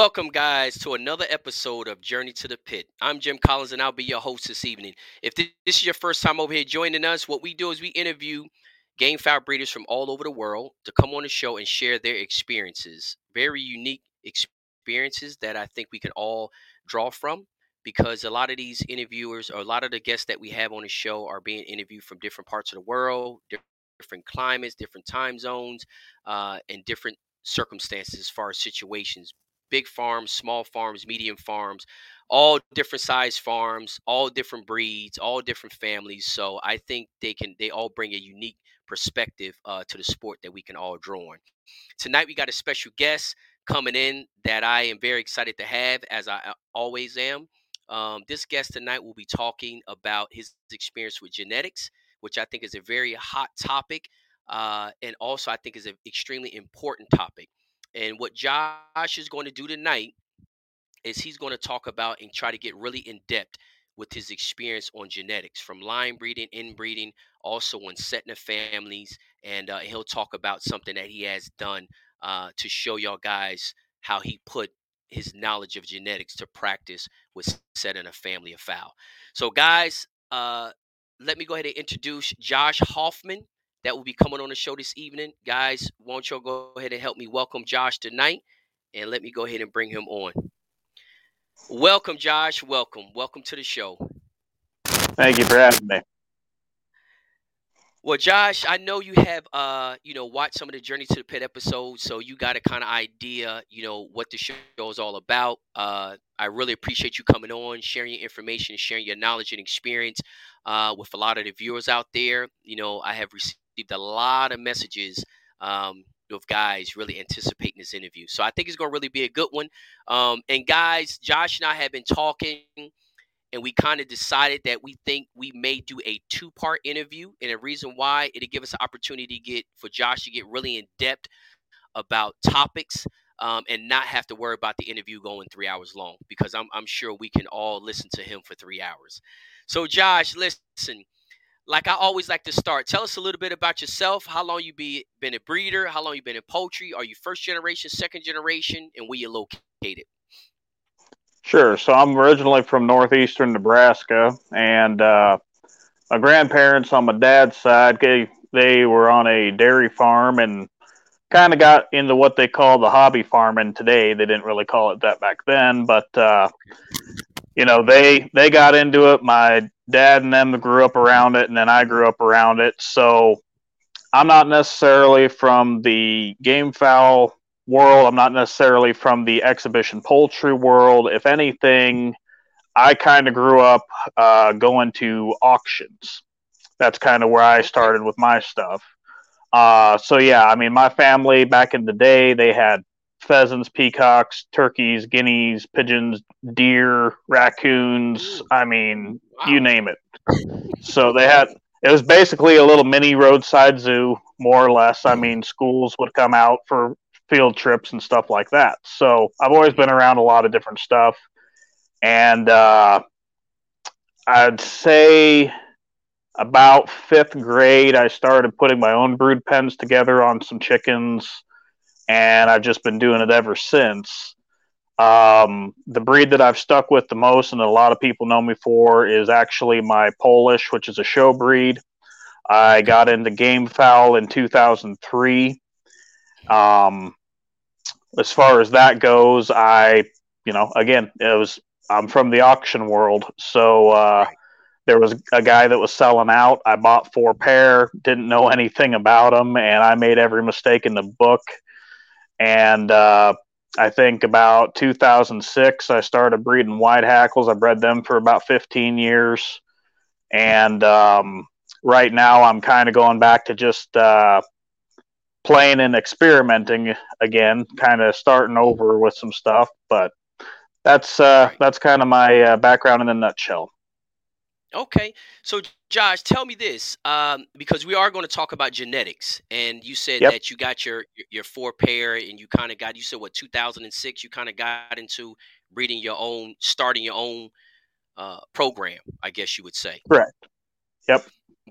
Welcome, guys, to another episode of Journey to the Pit. I'm Jim Collins, and I'll be your host this evening. If this is your first time over here joining us, what we do is we interview game fowl breeders from all over the world to come on the show and share their experiences. Very unique experiences that I think we can all draw from because a lot of these interviewers or a lot of the guests that we have on the show are being interviewed from different parts of the world, different climates, different time zones, uh, and different circumstances as far as situations big farms, small farms, medium farms, all different size farms, all different breeds, all different families. So I think they can they all bring a unique perspective uh, to the sport that we can all draw on. Tonight we got a special guest coming in that I am very excited to have, as I uh, always am. Um, this guest tonight will be talking about his experience with genetics, which I think is a very hot topic, uh, and also I think is an extremely important topic. And what Josh is going to do tonight is he's going to talk about and try to get really in depth with his experience on genetics from line breeding, inbreeding, also on setting of families. And uh, he'll talk about something that he has done uh, to show y'all guys how he put his knowledge of genetics to practice with setting a family of fowl. So, guys, uh, let me go ahead and introduce Josh Hoffman that will be coming on the show this evening. Guys, won't y'all go ahead and help me welcome Josh tonight? And let me go ahead and bring him on. Welcome, Josh. Welcome. Welcome to the show. Thank you for having me. Well, Josh, I know you have uh, you know, watched some of the Journey to the Pit episodes, so you got a kind of idea, you know, what the show is all about. Uh, I really appreciate you coming on, sharing your information, sharing your knowledge and experience uh, with a lot of the viewers out there. You know, I have received received a lot of messages um, of guys really anticipating this interview. So I think it's going to really be a good one. Um, and guys, Josh and I have been talking, and we kind of decided that we think we may do a two-part interview. And the reason why it'll give us an opportunity to get for Josh to get really in depth about topics. Um, and not have to worry about the interview going three hours long because I'm, I'm sure we can all listen to him for three hours. So, Josh, listen, like I always like to start. Tell us a little bit about yourself. How long you be been a breeder? How long you been in poultry? Are you first generation, second generation, and where you located? Sure. So I'm originally from northeastern Nebraska, and uh, my grandparents on my dad's side they they were on a dairy farm and kind of got into what they call the hobby farming today. They didn't really call it that back then, but uh, you know they they got into it. My dad and them grew up around it, and then I grew up around it. So I'm not necessarily from the game fowl world. I'm not necessarily from the exhibition poultry world. If anything, I kind of grew up uh, going to auctions. That's kind of where I started with my stuff. Uh, so yeah, I mean, my family back in the day, they had pheasants, peacocks, turkeys, guineas, pigeons, deer, raccoons. I mean, wow. you name it. So they had it was basically a little mini roadside zoo, more or less. I mean, schools would come out for field trips and stuff like that. So I've always been around a lot of different stuff. And uh, I'd say about fifth grade, I started putting my own brood pens together on some chickens and I've just been doing it ever since. Um, the breed that I've stuck with the most, and a lot of people know me for, is actually my Polish, which is a show breed. I got into game fowl in 2003. Um, as far as that goes, I, you know, again, it was I'm from the auction world, so uh, there was a guy that was selling out. I bought four pair, didn't know anything about them, and I made every mistake in the book and uh, I think about 2006, I started breeding white hackles. I bred them for about 15 years. And um, right now, I'm kind of going back to just uh, playing and experimenting again, kind of starting over with some stuff. But that's uh, that's kind of my uh, background in a nutshell. Okay, so Josh, tell me this, um, because we are going to talk about genetics, and you said yep. that you got your your four pair, and you kind of got you said what 2006, you kind of got into breeding your own, starting your own uh, program, I guess you would say. Correct. Yep.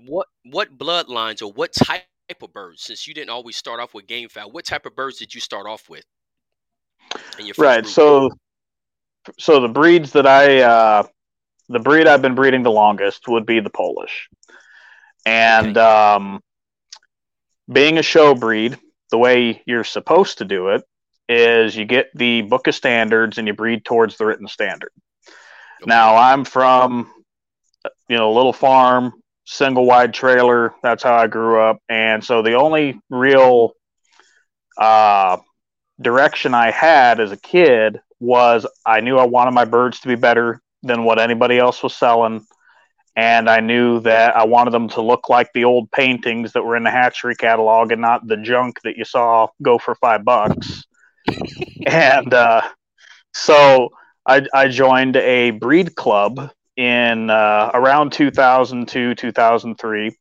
What what bloodlines or what type of birds? Since you didn't always start off with game fowl, what type of birds did you start off with? right. So, so the breeds that I, uh, the breed I've been breeding the longest would be the Polish, and um, being a show breed, the way you're supposed to do it is you get the book of standards and you breed towards the written standard. Now I'm from you know, a little farm, single wide trailer. That's how I grew up. And so the only real uh, direction I had as a kid was I knew I wanted my birds to be better than what anybody else was selling. And I knew that I wanted them to look like the old paintings that were in the hatchery catalog and not the junk that you saw go for five bucks. and uh, so I, I joined a breed club in uh, around 2002, 2003.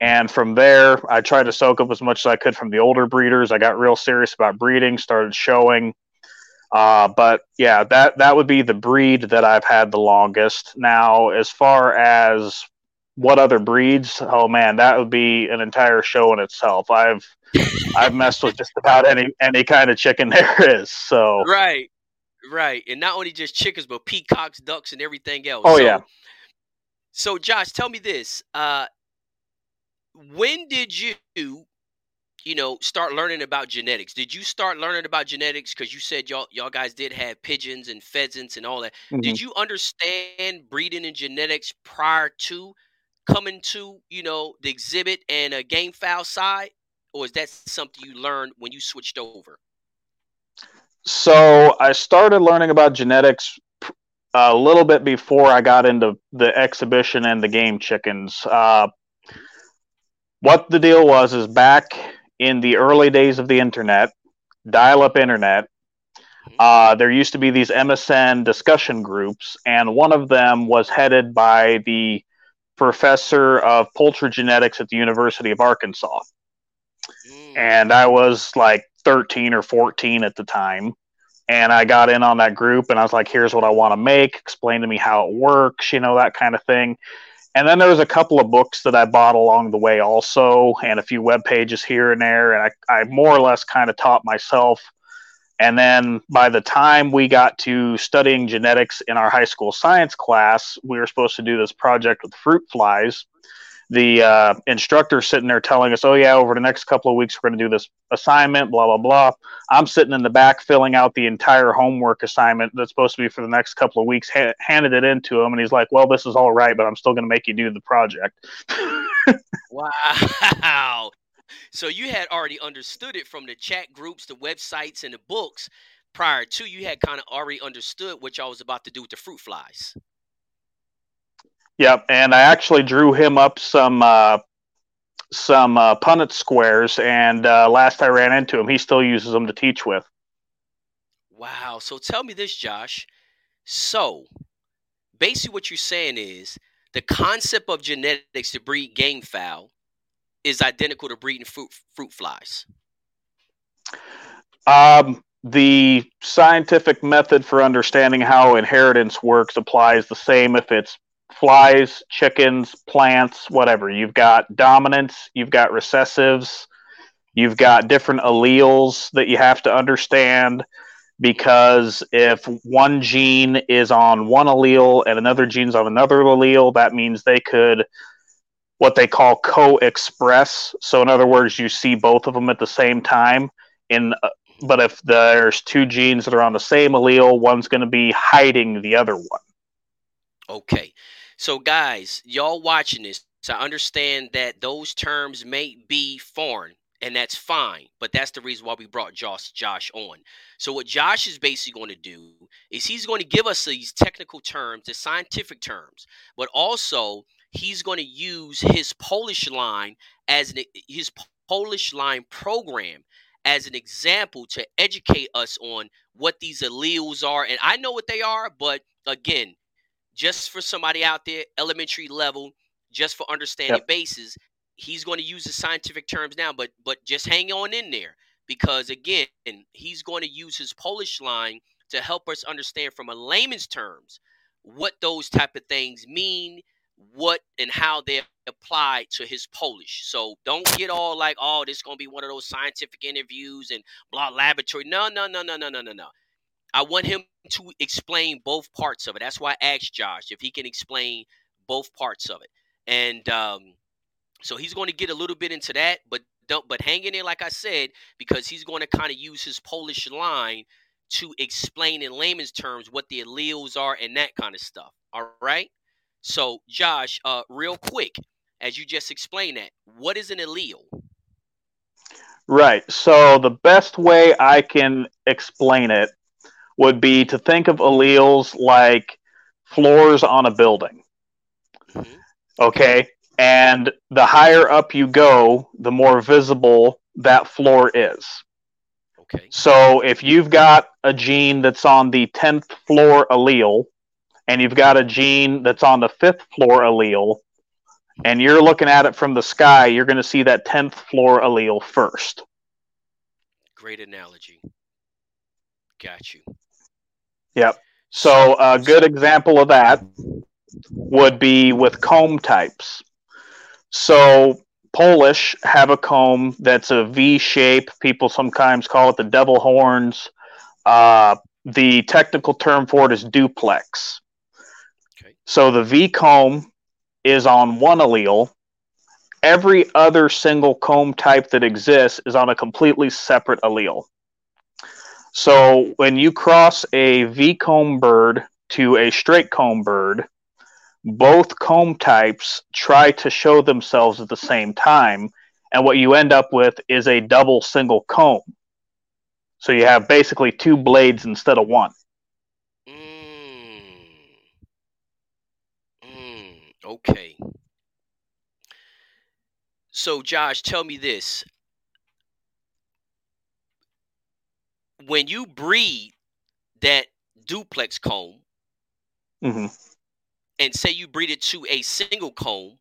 And from there, I tried to soak up as much as I could from the older breeders. I got real serious about breeding, started showing. Uh, but yeah, that that would be the breed that I've had the longest. Now, as far as what other breeds, oh man, that would be an entire show in itself. I've I've messed with just about any any kind of chicken there is. So right, Right, and not only just chickens, but peacocks, ducks, and everything else. Oh so, yeah. So, Josh, tell me this: uh, When did you, you know, start learning about genetics? Did you start learning about genetics because you said y'all y'all guys did have pigeons and pheasants and all that? Mm-hmm. Did you understand breeding and genetics prior to coming to you know the exhibit and a game fowl side, or is that something you learned when you switched over? So I started learning about genetics a little bit before I got into the exhibition and the game chickens. Uh, what the deal was is back in the early days of the internet, dial up internet, uh, there used to be these MSN discussion groups, and one of them was headed by the professor of poultry genetics at the University of Arkansas. Mm. And I was like 13 or 14 at the time. And I got in on that group and I was like, here's what I want to make, explain to me how it works, you know, that kind of thing. And then there was a couple of books that I bought along the way also, and a few web pages here and there. And I, I more or less kind of taught myself. And then by the time we got to studying genetics in our high school science class, we were supposed to do this project with fruit flies the uh, instructor sitting there telling us, "Oh yeah, over the next couple of weeks we're going to do this assignment." Blah blah blah. I'm sitting in the back filling out the entire homework assignment that's supposed to be for the next couple of weeks. Ha- handed it into him, and he's like, "Well, this is all right, but I'm still going to make you do the project." wow. So you had already understood it from the chat groups, the websites, and the books prior to. You had kind of already understood what y'all was about to do with the fruit flies. Yep, and I actually drew him up some uh, some uh, Punnett squares, and uh, last I ran into him, he still uses them to teach with. Wow! So tell me this, Josh. So basically, what you're saying is the concept of genetics to breed game fowl is identical to breeding fruit fruit flies. Um, the scientific method for understanding how inheritance works applies the same if it's flies, chickens, plants, whatever. You've got dominants, you've got recessives, you've got different alleles that you have to understand because if one gene is on one allele and another gene's on another allele, that means they could what they call co-express. So in other words, you see both of them at the same time in but if there's two genes that are on the same allele, one's going to be hiding the other one. Okay. So, guys, y'all watching this, I understand that those terms may be foreign, and that's fine. But that's the reason why we brought Josh Josh on. So, what Josh is basically going to do is he's going to give us these technical terms, the scientific terms, but also he's going to use his Polish line as an, his Polish line program as an example to educate us on what these alleles are. And I know what they are, but again, just for somebody out there, elementary level, just for understanding yep. bases, he's going to use the scientific terms now, but but just hang on in there because again, he's going to use his Polish line to help us understand from a layman's terms what those type of things mean, what and how they apply to his Polish. So don't get all like, oh, this is gonna be one of those scientific interviews and blah laboratory. No, no, no, no, no, no, no, no. I want him to explain both parts of it. That's why I asked Josh if he can explain both parts of it. And um, so he's going to get a little bit into that, but but hang in there, like I said, because he's going to kind of use his Polish line to explain in layman's terms what the alleles are and that kind of stuff. All right. So, Josh, uh, real quick, as you just explained that, what is an allele? Right. So the best way I can explain it would be to think of alleles like floors on a building. Mm-hmm. Okay. And the higher up you go, the more visible that floor is. Okay. So if you've got a gene that's on the 10th floor allele, and you've got a gene that's on the fifth floor allele, and you're looking at it from the sky, you're going to see that 10th floor allele first. Great analogy. Got you. Yep. So a good example of that would be with comb types. So Polish have a comb that's a V shape. People sometimes call it the devil horns. Uh, the technical term for it is duplex. Okay. So the V comb is on one allele. Every other single comb type that exists is on a completely separate allele. So when you cross a V comb bird to a straight comb bird, both comb types try to show themselves at the same time, and what you end up with is a double single comb. So you have basically two blades instead of one. Mm. Mm. Okay. So, Josh, tell me this. When you breed that duplex comb, mm-hmm and say you breed it to a single comb,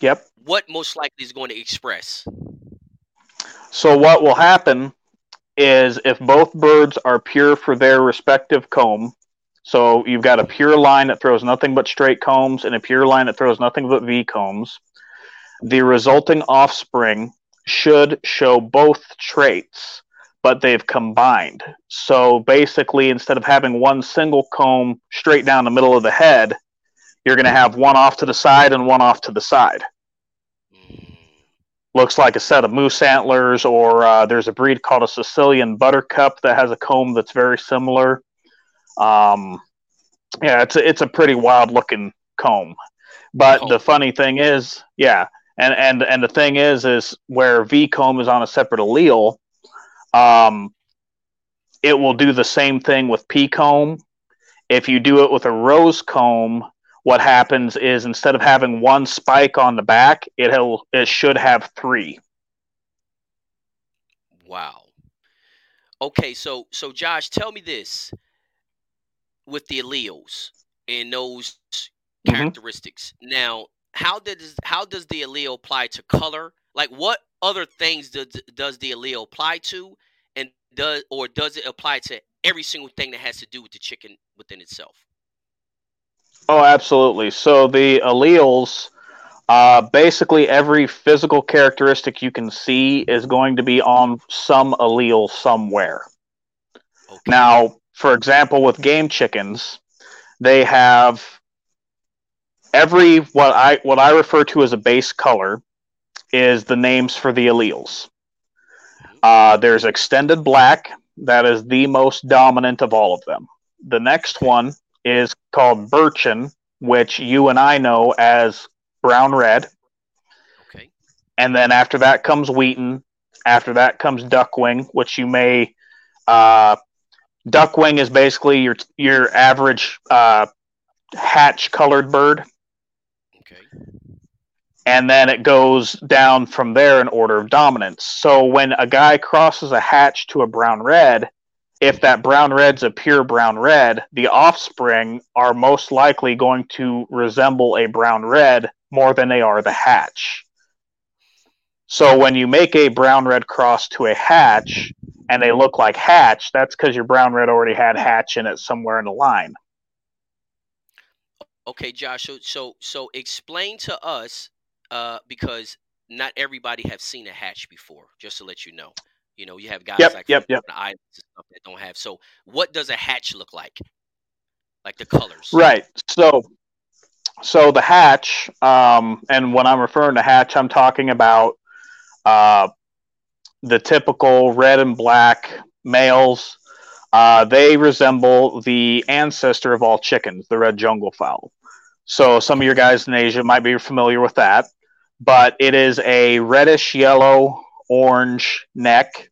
yep. What most likely is going to express? So what will happen is if both birds are pure for their respective comb, so you've got a pure line that throws nothing but straight combs and a pure line that throws nothing but V combs, the resulting offspring should show both traits but they've combined. So basically, instead of having one single comb straight down the middle of the head, you're going to have one off to the side and one off to the side. Looks like a set of moose antlers, or uh, there's a breed called a Sicilian Buttercup that has a comb that's very similar. Um, yeah, it's a, it's a pretty wild looking comb. But oh. the funny thing is, yeah, and and and the thing is, is where V comb is on a separate allele, um, it will do the same thing with P comb. If you do it with a rose comb, what happens is instead of having one spike on the back, it'll it should have three. Wow. Okay, so so Josh, tell me this with the alleles and those mm-hmm. characteristics. Now, how does how does the allele apply to color? Like what other things does does the allele apply to, and does or does it apply to every single thing that has to do with the chicken within itself? Oh, absolutely. So the alleles, uh, basically every physical characteristic you can see is going to be on some allele somewhere. Okay. Now, for example, with game chickens, they have every what I what I refer to as a base color is the names for the alleles. Uh, there's extended black, that is the most dominant of all of them. The next one is called birchen, which you and I know as brown red. Okay. And then after that comes wheaten. After that comes duckwing, which you may. Uh, duckwing is basically your your average uh, hatch colored bird and then it goes down from there in order of dominance. So when a guy crosses a hatch to a brown red, if that brown red's a pure brown red, the offspring are most likely going to resemble a brown red more than they are the hatch. So when you make a brown red cross to a hatch and they look like hatch, that's because your brown red already had hatch in it somewhere in the line. Okay, Josh. So so so explain to us uh, because not everybody have seen a hatch before. Just to let you know, You know, you have guys yep, like yep, yep. the islands and stuff that don't have. So, what does a hatch look like? Like the colors, right? So, so the hatch, um, and when I'm referring to hatch, I'm talking about uh, the typical red and black males. Uh, they resemble the ancestor of all chickens, the red jungle fowl. So some of your guys in Asia might be familiar with that, but it is a reddish yellow orange neck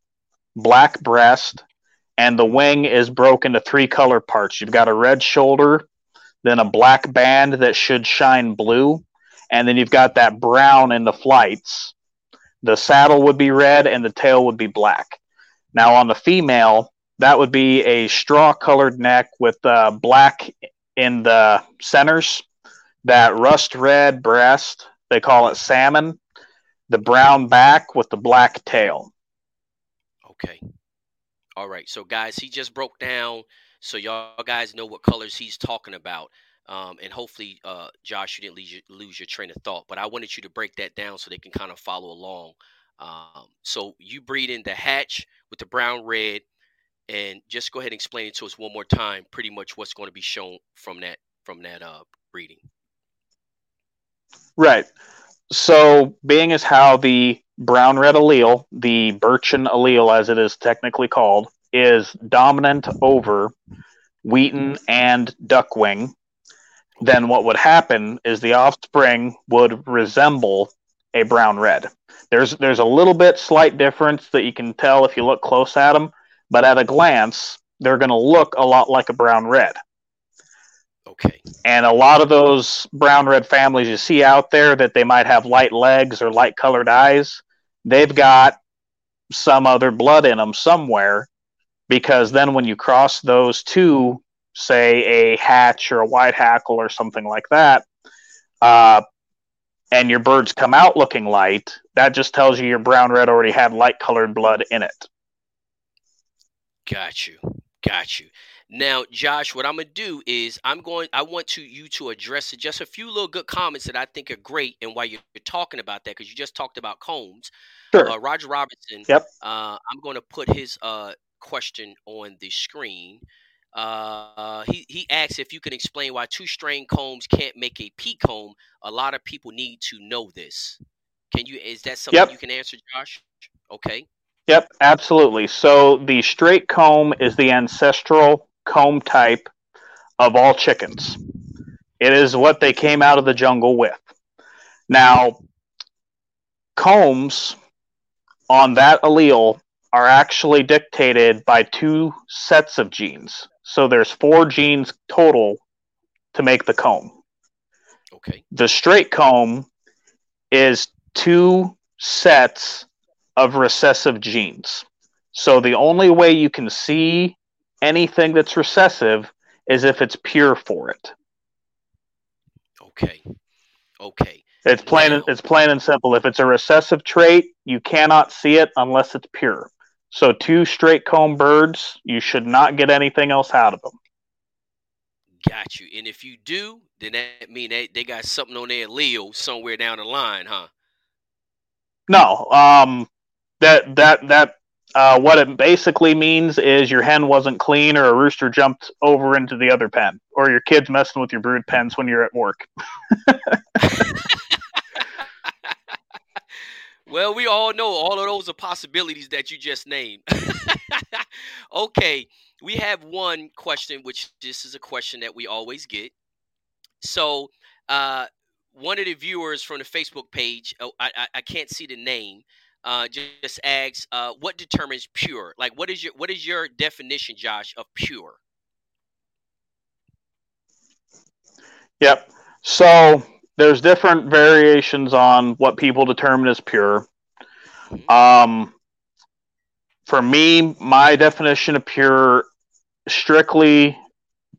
black breast, and the wing is broken into three color parts. You've got a red shoulder, then a black band that should shine blue, and then you've got that brown in the flights. The saddle would be red and the tail would be black. Now, on the female, that would be a straw colored neck with uh, black in the centers, that rust red breast, they call it salmon, the brown back with the black tail. Okay. All right. So, guys, he just broke down so y'all guys know what colors he's talking about. Um, and hopefully, uh, Josh, you didn't lose your, lose your, train of thought. But I wanted you to break that down so they can kind of follow along. Um, so you breed in the hatch with the brown red, and just go ahead and explain it to us one more time. Pretty much what's going to be shown from that from that uh, breeding. Right. So, being as how the brown red allele, the birchen allele as it is technically called, is dominant over Wheaten and Duckwing, then what would happen is the offspring would resemble a brown red. There's there's a little bit slight difference that you can tell if you look close at them, but at a glance, they're going to look a lot like a brown red. Okay. And a lot of those brown red families you see out there that they might have light legs or light colored eyes, they've got some other blood in them somewhere because then when you cross those two, say a hatch or a white hackle or something like that, uh, and your birds come out looking light, that just tells you your brown red already had light colored blood in it. Got you. Got you. Now, Josh, what I'm gonna do is I'm going. I want to you to address just a few little good comments that I think are great, and why you're, you're talking about that because you just talked about combs. Sure. Uh, Roger Robinson. Yep. Uh, I'm going to put his uh, question on the screen. Uh, he he asks if you can explain why two straight combs can't make a pea comb. A lot of people need to know this. Can you? Is that something Yep. you can answer, Josh? Okay. Yep, absolutely. So the straight comb is the ancestral comb type of all chickens. It is what they came out of the jungle with. Now, combs on that allele are actually dictated by two sets of genes. So there's four genes total to make the comb. Okay. The straight comb is two sets of recessive genes. So the only way you can see anything that's recessive is if it's pure for it. Okay. Okay. It's plain it's plain and simple. If it's a recessive trait, you cannot see it unless it's pure. So two straight comb birds, you should not get anything else out of them. Got you. And if you do, then that mean they, they got something on their Leo somewhere down the line, huh? No, um, that that that uh, what it basically means is your hen wasn't clean, or a rooster jumped over into the other pen, or your kid's messing with your brood pens when you're at work. well, we all know all of those are possibilities that you just named. okay, we have one question, which this is a question that we always get. So, uh, one of the viewers from the Facebook page, oh, I, I, I can't see the name, uh, just asks, uh, "What determines pure? Like, what is your what is your definition, Josh, of pure?" Yep. So there's different variations on what people determine as pure. Um, for me, my definition of pure strictly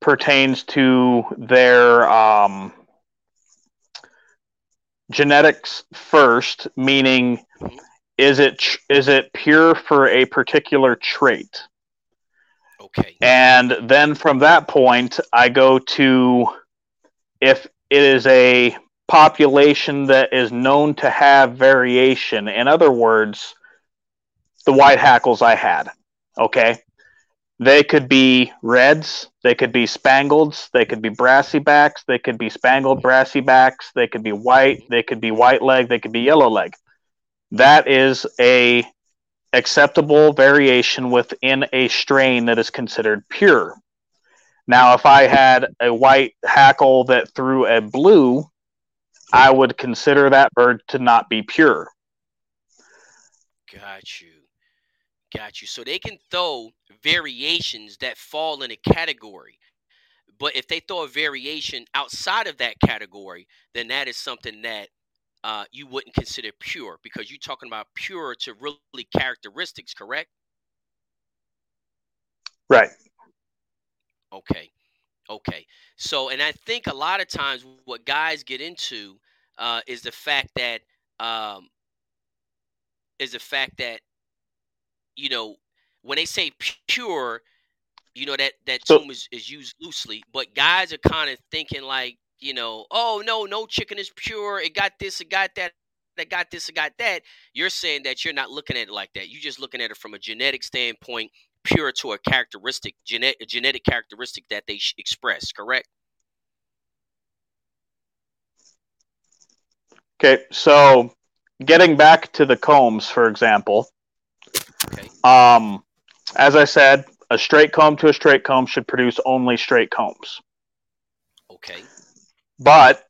pertains to their um, genetics first, meaning Mhm. Is it tr- is it pure for a particular trait? Okay. And then from that point, I go to if it is a population that is known to have variation. In other words, the white hackles I had. Okay. They could be reds, they could be spangleds, they could be brassy backs, they could be spangled brassy backs, they could be white, they could be white leg, they could be yellow leg. That is a acceptable variation within a strain that is considered pure. Now, if I had a white hackle that threw a blue, I would consider that bird to not be pure. Got you. Got you. So they can throw variations that fall in a category. But if they throw a variation outside of that category, then that is something that uh, you wouldn't consider pure because you're talking about pure to really characteristics, correct? Right. Okay. Okay. So, and I think a lot of times what guys get into uh, is the fact that um, is the fact that you know when they say pure, you know that that so, term is, is used loosely, but guys are kind of thinking like you know, oh no, no chicken is pure. It got this, it got that, that got this, it got that. You're saying that you're not looking at it like that. You're just looking at it from a genetic standpoint, pure to a characteristic, genetic, a genetic characteristic that they express. Correct? Okay, so getting back to the combs, for example. Okay. Um, as I said, a straight comb to a straight comb should produce only straight combs. Okay. But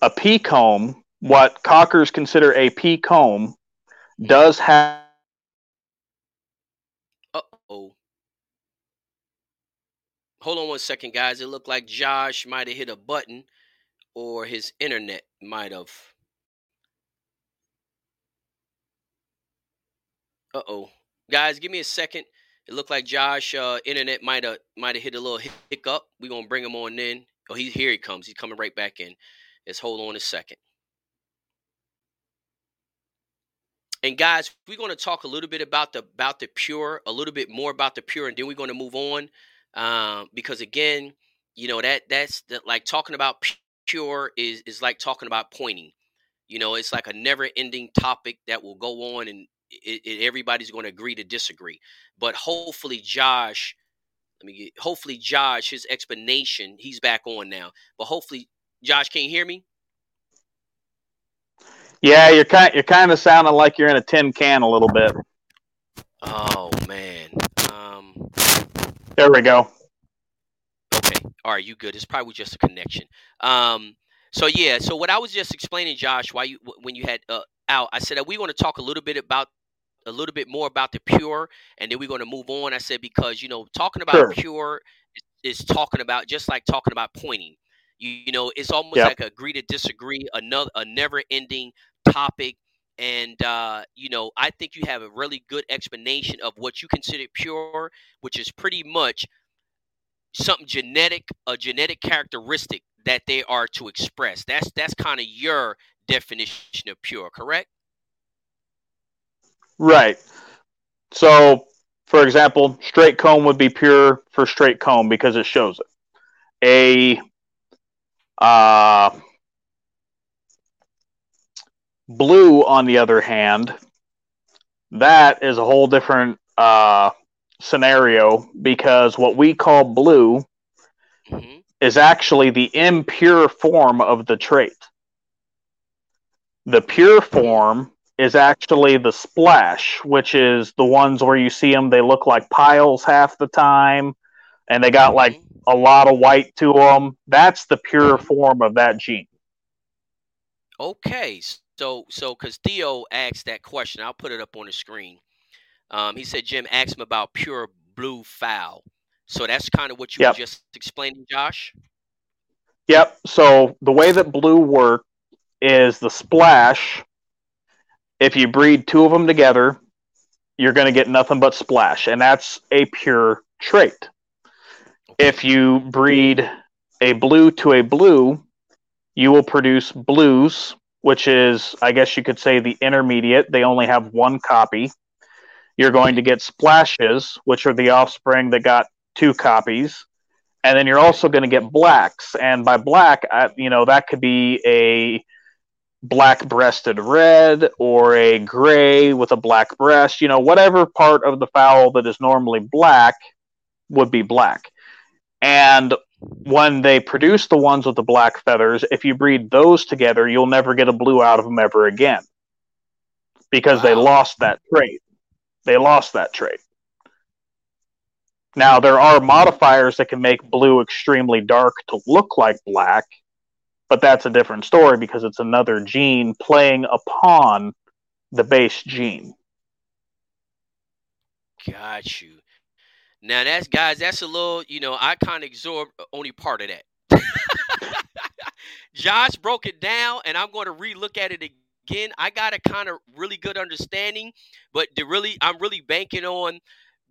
a pea comb, what cockers consider a pea comb, does have. Uh oh. Hold on one second, guys. It looked like Josh might have hit a button or his internet might have. Uh oh, guys, give me a second. It looked like Josh uh, internet might have might have hit a little hiccup. We're gonna bring him on in. Oh, he here he comes. He's coming right back in. Let's hold on a second. And guys, we're going to talk a little bit about the about the pure, a little bit more about the pure, and then we're going to move on um, because again, you know that that's like talking about pure is is like talking about pointing. You know, it's like a never-ending topic that will go on, and it, it, everybody's going to agree to disagree. But hopefully, Josh, let me get. Hopefully, Josh, his explanation, he's back on now. But hopefully, Josh, can you hear me? Yeah, you're kind you're kind of sounding like you're in a tin can a little bit. Oh man. Um. There we go. Okay. All right. You good? It's probably just a connection. Um. So yeah. So what I was just explaining, Josh, why you when you had uh, out, I said that we want to talk a little bit about a little bit more about the pure, and then we're going to move on. I said because you know talking about sure. pure is, is, talking about just like talking about pointing. You, you know, it's almost yep. like agree to disagree, another a never-ending topic. And uh, you know, I think you have a really good explanation of what you consider pure, which is pretty much something genetic, a genetic characteristic that they are to express. That's that's kind of your definition of pure, correct? Right. So, for example, straight comb would be pure for straight comb because it shows it. A uh, blue, on the other hand, that is a whole different uh, scenario because what we call blue mm-hmm. is actually the impure form of the trait. The pure form is actually the splash, which is the ones where you see them, they look like piles half the time, and they got like a lot of white to them. That's the pure form of that gene. Okay, so so because Theo asked that question, I'll put it up on the screen. Um, he said Jim asked him about pure blue fowl. So that's kind of what you yep. were just explaining, Josh. Yep. So the way that blue work is the splash if you breed two of them together, you're going to get nothing but splash, and that's a pure trait. If you breed a blue to a blue, you will produce blues, which is, I guess you could say, the intermediate. They only have one copy. You're going to get splashes, which are the offspring that got two copies. And then you're also going to get blacks. And by black, you know, that could be a black breasted red or a gray with a black breast. You know, whatever part of the fowl that is normally black would be black. And when they produce the ones with the black feathers, if you breed those together, you'll never get a blue out of them ever again because wow. they lost that trait. They lost that trait. Now, there are modifiers that can make blue extremely dark to look like black, but that's a different story because it's another gene playing upon the base gene. Got you. Now that's guys, that's a little, you know, I kind of absorb only part of that. Josh broke it down, and I'm going to relook at it again. I got a kind of really good understanding, but the really, I'm really banking on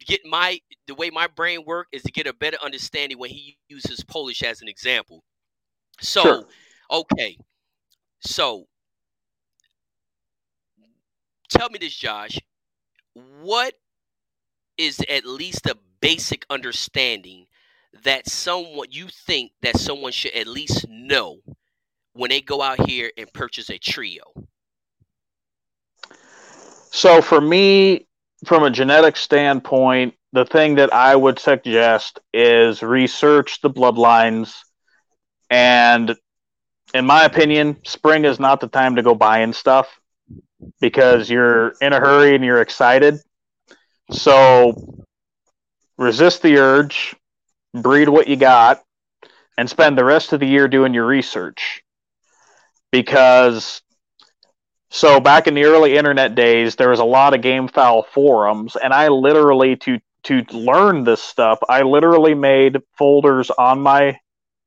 get my the way my brain work is to get a better understanding when he uses Polish as an example. So, sure. Okay, so tell me this, Josh. What is at least a basic understanding that someone you think that someone should at least know when they go out here and purchase a trio? So for me, from a genetic standpoint, the thing that I would suggest is research the bloodlines. And in my opinion, spring is not the time to go buying stuff because you're in a hurry and you're excited. So resist the urge, breed what you got, and spend the rest of the year doing your research. Because so back in the early internet days, there was a lot of game fowl forums, and I literally to to learn this stuff, I literally made folders on my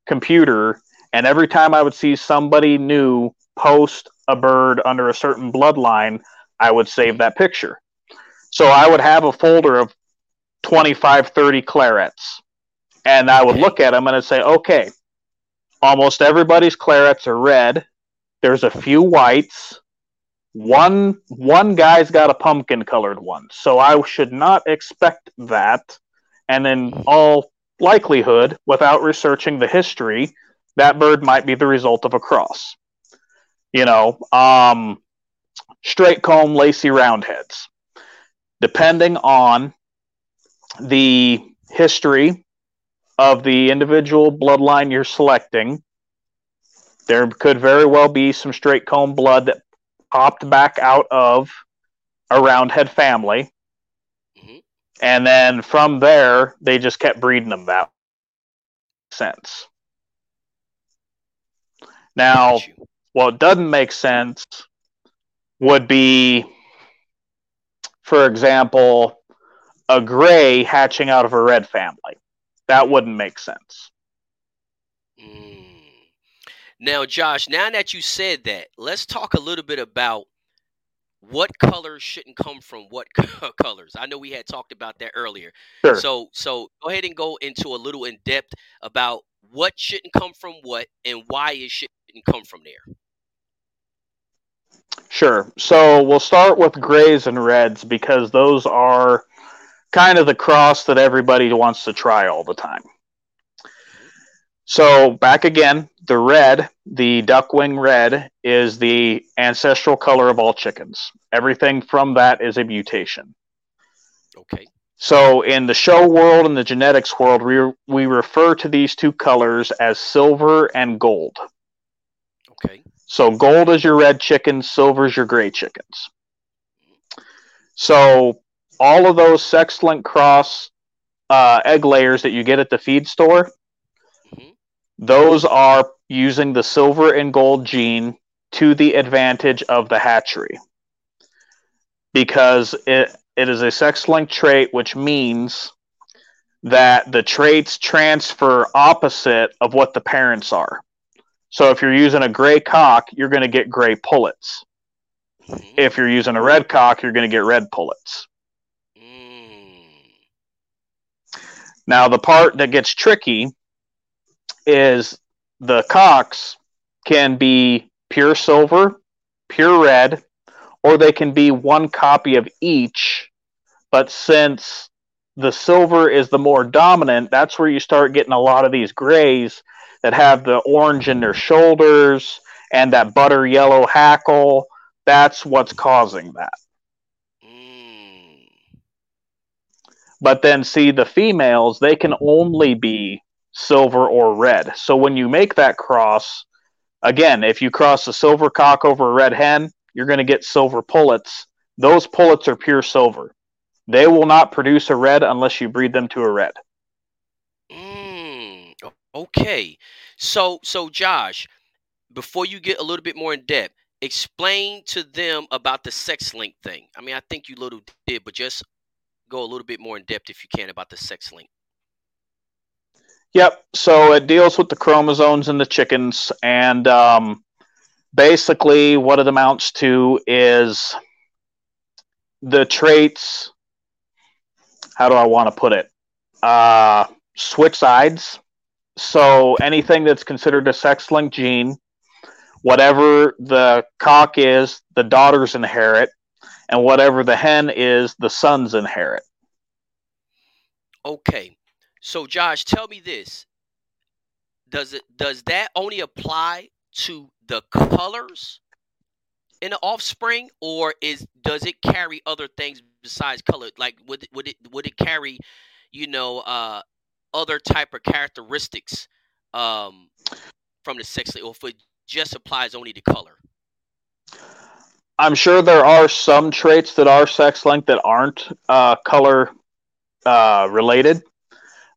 computer, and every time I would see somebody new post a bird under a certain bloodline, I would save that picture. So I would have a folder of 25, 30 clarets. And I would look at them and I'd say, okay, almost everybody's clarets are red. There's a few whites. One one guy's got a pumpkin colored one. So I should not expect that. And in all likelihood, without researching the history, that bird might be the result of a cross. You know, um, straight comb, lacy roundheads. Depending on the history of the individual bloodline you're selecting. There could very well be some straight comb blood that popped back out of a roundhead family. Mm-hmm. And then from there, they just kept breeding them that sense. Now, what doesn't make sense would be, for example, a gray hatching out of a red family. That wouldn't make sense. Mm. Now, Josh, now that you said that, let's talk a little bit about what colors shouldn't come from what colors. I know we had talked about that earlier. Sure. So, so go ahead and go into a little in depth about what shouldn't come from what and why it shouldn't come from there. Sure. So we'll start with grays and reds because those are kind of the cross that everybody wants to try all the time. So back again, the red, the duckwing red, is the ancestral color of all chickens. Everything from that is a mutation. Okay. So in the show world and the genetics world, we we refer to these two colors as silver and gold. So gold is your red chickens, silver is your gray chickens. So all of those sex link cross uh, egg layers that you get at the feed store, mm-hmm. those are using the silver and gold gene to the advantage of the hatchery because it, it is a sex link trait, which means that the traits transfer opposite of what the parents are. So if you're using a gray cock, you're going to get gray pullets. Mm-hmm. If you're using a red cock, you're going to get red pullets. Now, the part that gets tricky is the cocks can be pure silver, pure red, or they can be one copy of each. But since the silver is the more dominant, that's where you start getting a lot of these grays that have the orange in their shoulders and that butter yellow hackle. That's what's causing that. Mm. But then, see, the females, they can only be silver or red. So when you make that cross, again, if you cross a silver cock over a red hen, you're going to get silver pullets. Those pullets are pure silver. They will not produce a red unless you breed them to a red. Okay. So, so Josh, before you get a little bit more in depth, explain to them about the sex link thing. I mean, I think you little did, but just go a little bit more in depth if you can about the sex link. Yep. So it deals with the chromosomes in the chickens, and um, basically, what it amounts to is the traits. How do I want to put it? Uh, switch sides. So anything that's considered a sex-linked gene, whatever the cock is, the daughters inherit, and whatever the hen is, the sons inherit. Okay. So Josh, tell me this. Does it does that only apply to the colors in the offspring or is does it carry other things besides color? Like would would it would it carry, you know, uh other type of characteristics um from the sex or if it just applies only to color? I'm sure there are some traits that are sex linked that aren't uh, color uh, related.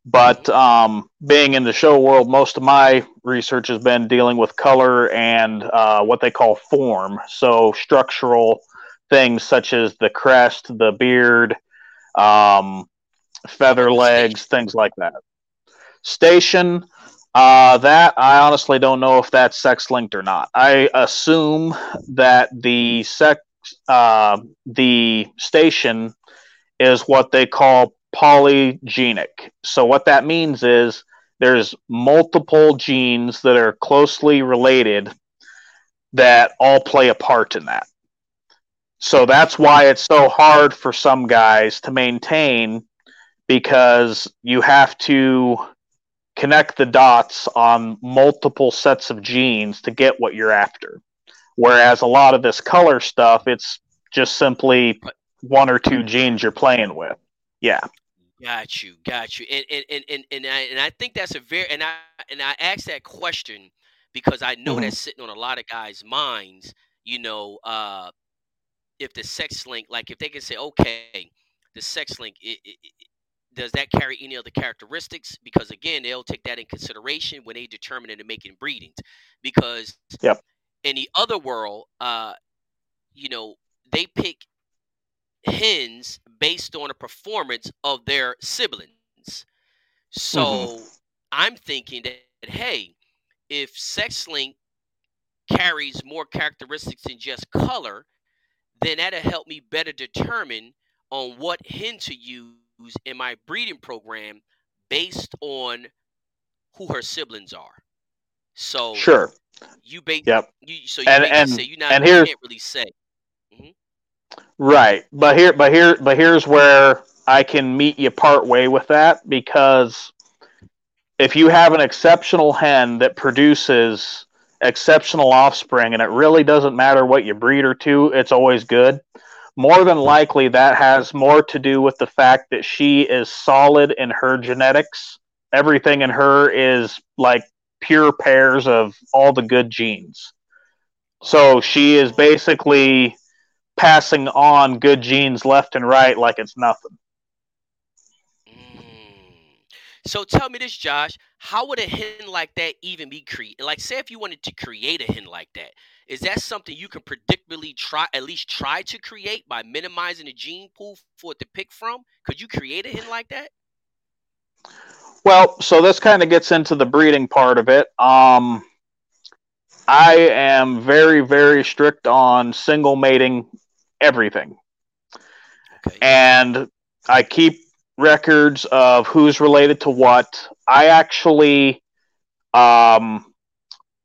But um, being in the show world, most of my research has been dealing with color and uh, what they call form. So structural things such as the crest, the beard, um, feather legs, things like that. Station, uh, that I honestly don't know if that's sex linked or not. I assume that the sex, uh, the station is what they call polygenic. So what that means is there's multiple genes that are closely related that all play a part in that. So that's why it's so hard for some guys to maintain because you have to connect the dots on multiple sets of genes to get what you're after. Whereas a lot of this color stuff, it's just simply one or two genes you're playing with. Yeah. Got you, got you, and and and and and I, and I think that's a very and I and I asked that question because I know mm-hmm. that's sitting on a lot of guys' minds. You know, uh, if the sex link, like if they can say, okay, the sex link, it, it, does that carry any other characteristics? Because again, they'll take that in consideration when they determine and making breedings. Because yep. in the other world, uh, you know, they pick hens based on a performance of their siblings. So mm-hmm. I'm thinking that, hey, if sex link carries more characteristics than just color, then that'll help me better determine on what hen to use in my breeding program based on who her siblings are. So sure, you base yep. you so you and, and, say you not and you can't really say. Mm-hmm. Right, but here, but here, but here's where I can meet you part way with that because if you have an exceptional hen that produces exceptional offspring, and it really doesn't matter what you breed her to, it's always good. More than likely, that has more to do with the fact that she is solid in her genetics. Everything in her is like pure pairs of all the good genes. So she is basically passing on good genes left and right like it's nothing. Mm. So tell me this, Josh. How would a hen like that even be created? Like, say if you wanted to create a hen like that, is that something you can predictably try, at least try to create by minimizing the gene pool for it to pick from? Could you create a hen like that? Well, so this kind of gets into the breeding part of it. Um, I am very, very strict on single mating everything. Okay. And I keep records of who's related to what. I actually, um,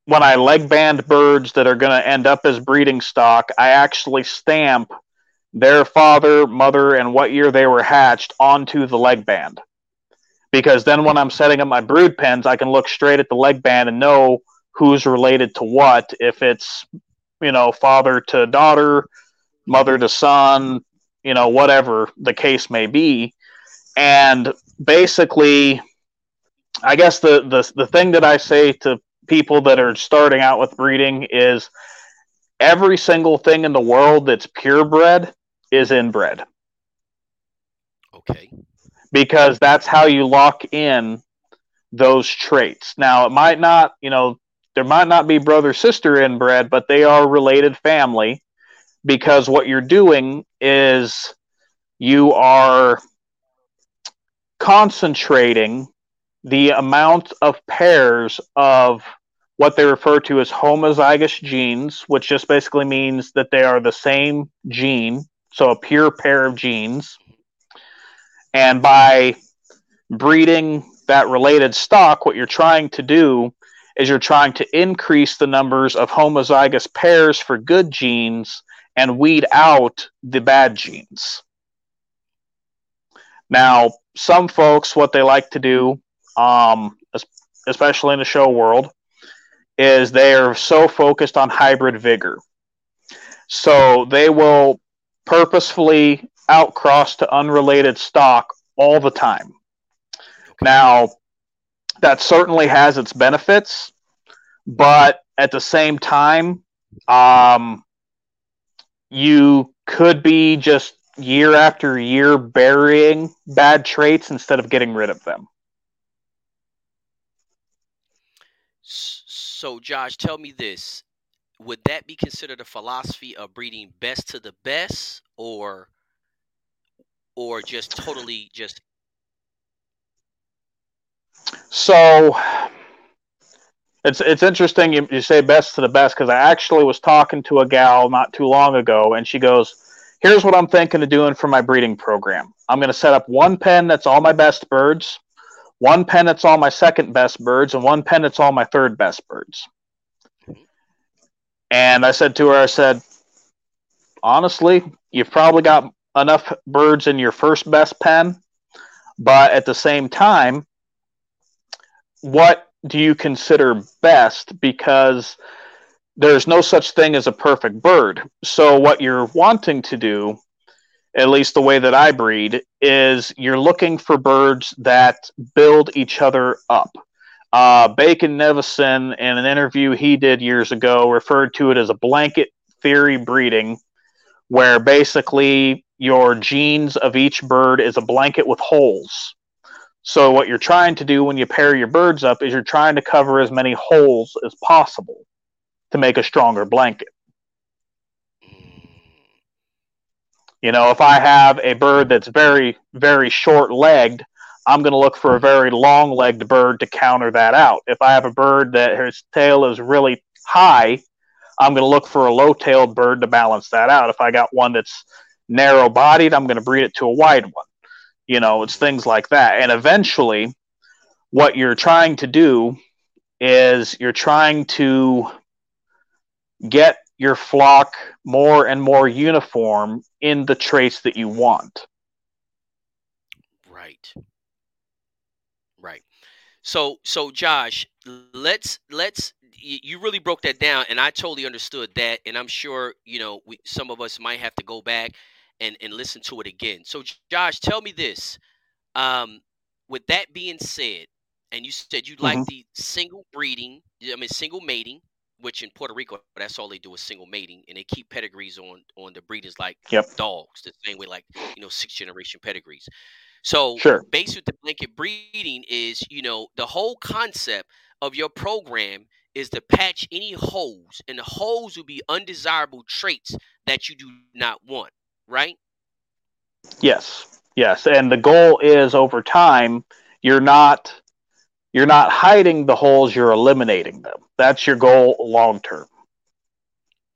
when I leg band birds that are going to end up as breeding stock, I actually stamp their father, mother, and what year they were hatched onto the leg band. Because then when I'm setting up my brood pens, I can look straight at the leg band and know who's related to what, if it's, you know, father to daughter, mother to son, you know, whatever the case may be. And basically, I guess the, the, the thing that I say to people that are starting out with breeding is every single thing in the world that's purebred is inbred. Okay. Because that's how you lock in those traits. Now, it might not, you know, there might not be brother sister inbred, but they are related family because what you're doing is you are concentrating the amount of pairs of what they refer to as homozygous genes, which just basically means that they are the same gene, so a pure pair of genes. And by breeding that related stock, what you're trying to do is you're trying to increase the numbers of homozygous pairs for good genes and weed out the bad genes. Now, some folks, what they like to do, um, especially in the show world, is they are so focused on hybrid vigor. So they will purposefully outcross to unrelated stock all the time. Now, that certainly has its benefits, but at the same time, um, you could be just year after year burying bad traits instead of getting rid of them. So, Josh, tell me this: Would that be considered a philosophy of breeding best to the best, or, or just totally just? So, it's it's interesting you, you say best to the best because I actually was talking to a gal not too long ago, and she goes, "Here's what I'm thinking of doing for my breeding program. I'm going to set up one pen that's all my best birds." One pen that's all my second best birds, and one pen that's all my third best birds. And I said to her, I said, honestly, you've probably got enough birds in your first best pen, but at the same time, what do you consider best? Because there's no such thing as a perfect bird. So, what you're wanting to do at least the way that I breed, is you're looking for birds that build each other up. Uh, Bacon Nevison, in an interview he did years ago, referred to it as a blanket theory breeding, where basically your genes of each bird is a blanket with holes. So, what you're trying to do when you pair your birds up is you're trying to cover as many holes as possible to make a stronger blanket. You know, if I have a bird that's very, very short legged, I'm going to look for a very long legged bird to counter that out. If I have a bird that his tail is really high, I'm going to look for a low tailed bird to balance that out. If I got one that's narrow bodied, I'm going to breed it to a wide one. You know, it's things like that. And eventually, what you're trying to do is you're trying to get your flock more and more uniform in the traits that you want. Right. Right. So so Josh, let's let's you really broke that down and I totally understood that and I'm sure, you know, we, some of us might have to go back and and listen to it again. So Josh, tell me this. Um with that being said, and you said you mm-hmm. like the single breeding, I mean single mating, which in Puerto Rico, that's all they do is single mating, and they keep pedigrees on on the breeders like yep. dogs, the same way like you know six generation pedigrees. So, sure. based with the blanket breeding is you know the whole concept of your program is to patch any holes, and the holes will be undesirable traits that you do not want, right? Yes, yes, and the goal is over time you're not you're not hiding the holes, you're eliminating them. That's your goal long term.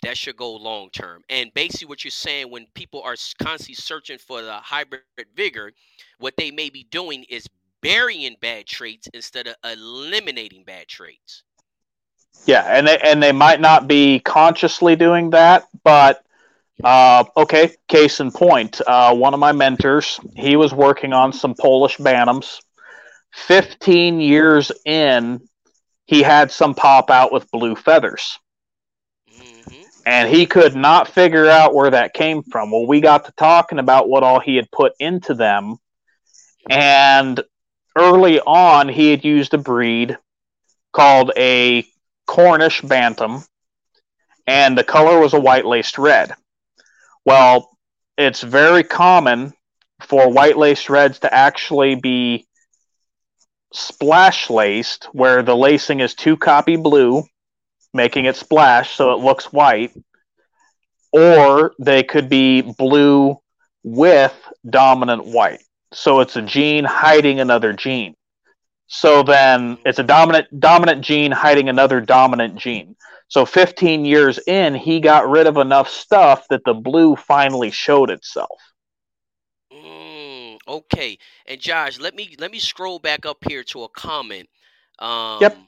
That's your goal long term. And basically, what you're saying when people are constantly searching for the hybrid vigor, what they may be doing is burying bad traits instead of eliminating bad traits. Yeah, and they and they might not be consciously doing that, but uh, okay. Case in point, uh, one of my mentors, he was working on some Polish Bantams 15 years in he had some pop out with blue feathers. Mm-hmm. And he could not figure out where that came from. Well, we got to talking about what all he had put into them. And early on, he had used a breed called a Cornish Bantam, and the color was a white laced red. Well, it's very common for white laced reds to actually be splash laced, where the lacing is two copy blue, making it splash so it looks white, or they could be blue with dominant white. So it's a gene hiding another gene. So then it's a dominant dominant gene hiding another dominant gene. So 15 years in, he got rid of enough stuff that the blue finally showed itself. Mm, okay. And Josh, let me let me scroll back up here to a comment. Um, Yep.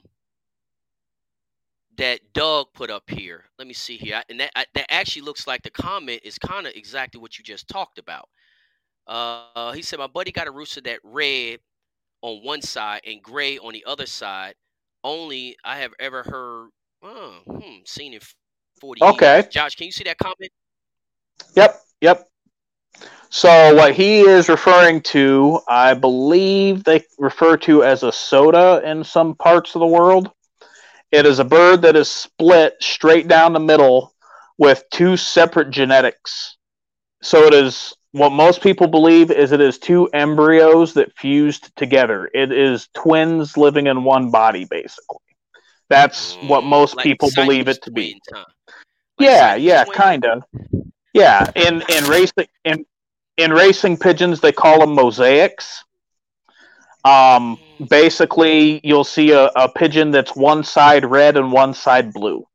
That Doug put up here. Let me see here, and that I, that actually looks like the comment is kind of exactly what you just talked about. Uh, he said, "My buddy got a rooster that red on one side and gray on the other side. Only I have ever heard, oh, hmm, seen in forty Okay. years." Josh, can you see that comment? Yep, yep. So what he is referring to, I believe they refer to as a soda in some parts of the world. It is a bird that is split straight down the middle with two separate genetics. So it is what most people believe is it is two embryos that fused together. It is twins living in one body basically. That's what Mm, most like people believe it to be. huh? Like yeah, yeah, twins? kind of. Yeah, in in racing in in racing pigeons they call them mosaics. Um, basically, you'll see a, a pigeon that's one side red and one side blue.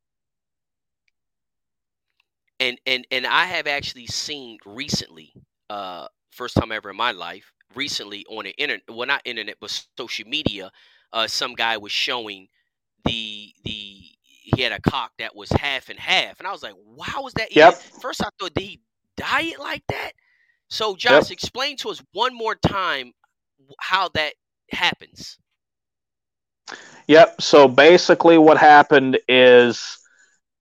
and and and I have actually seen recently, uh, first time ever in my life, recently on the internet, well, not internet, but social media, uh, some guy was showing the the he had a cock that was half and half, and I was like, wow, was that? even-" Yep. First, I thought, did he dye it like that? So, Josh, explain to us one more time how that happens. Yep. So basically, what happened is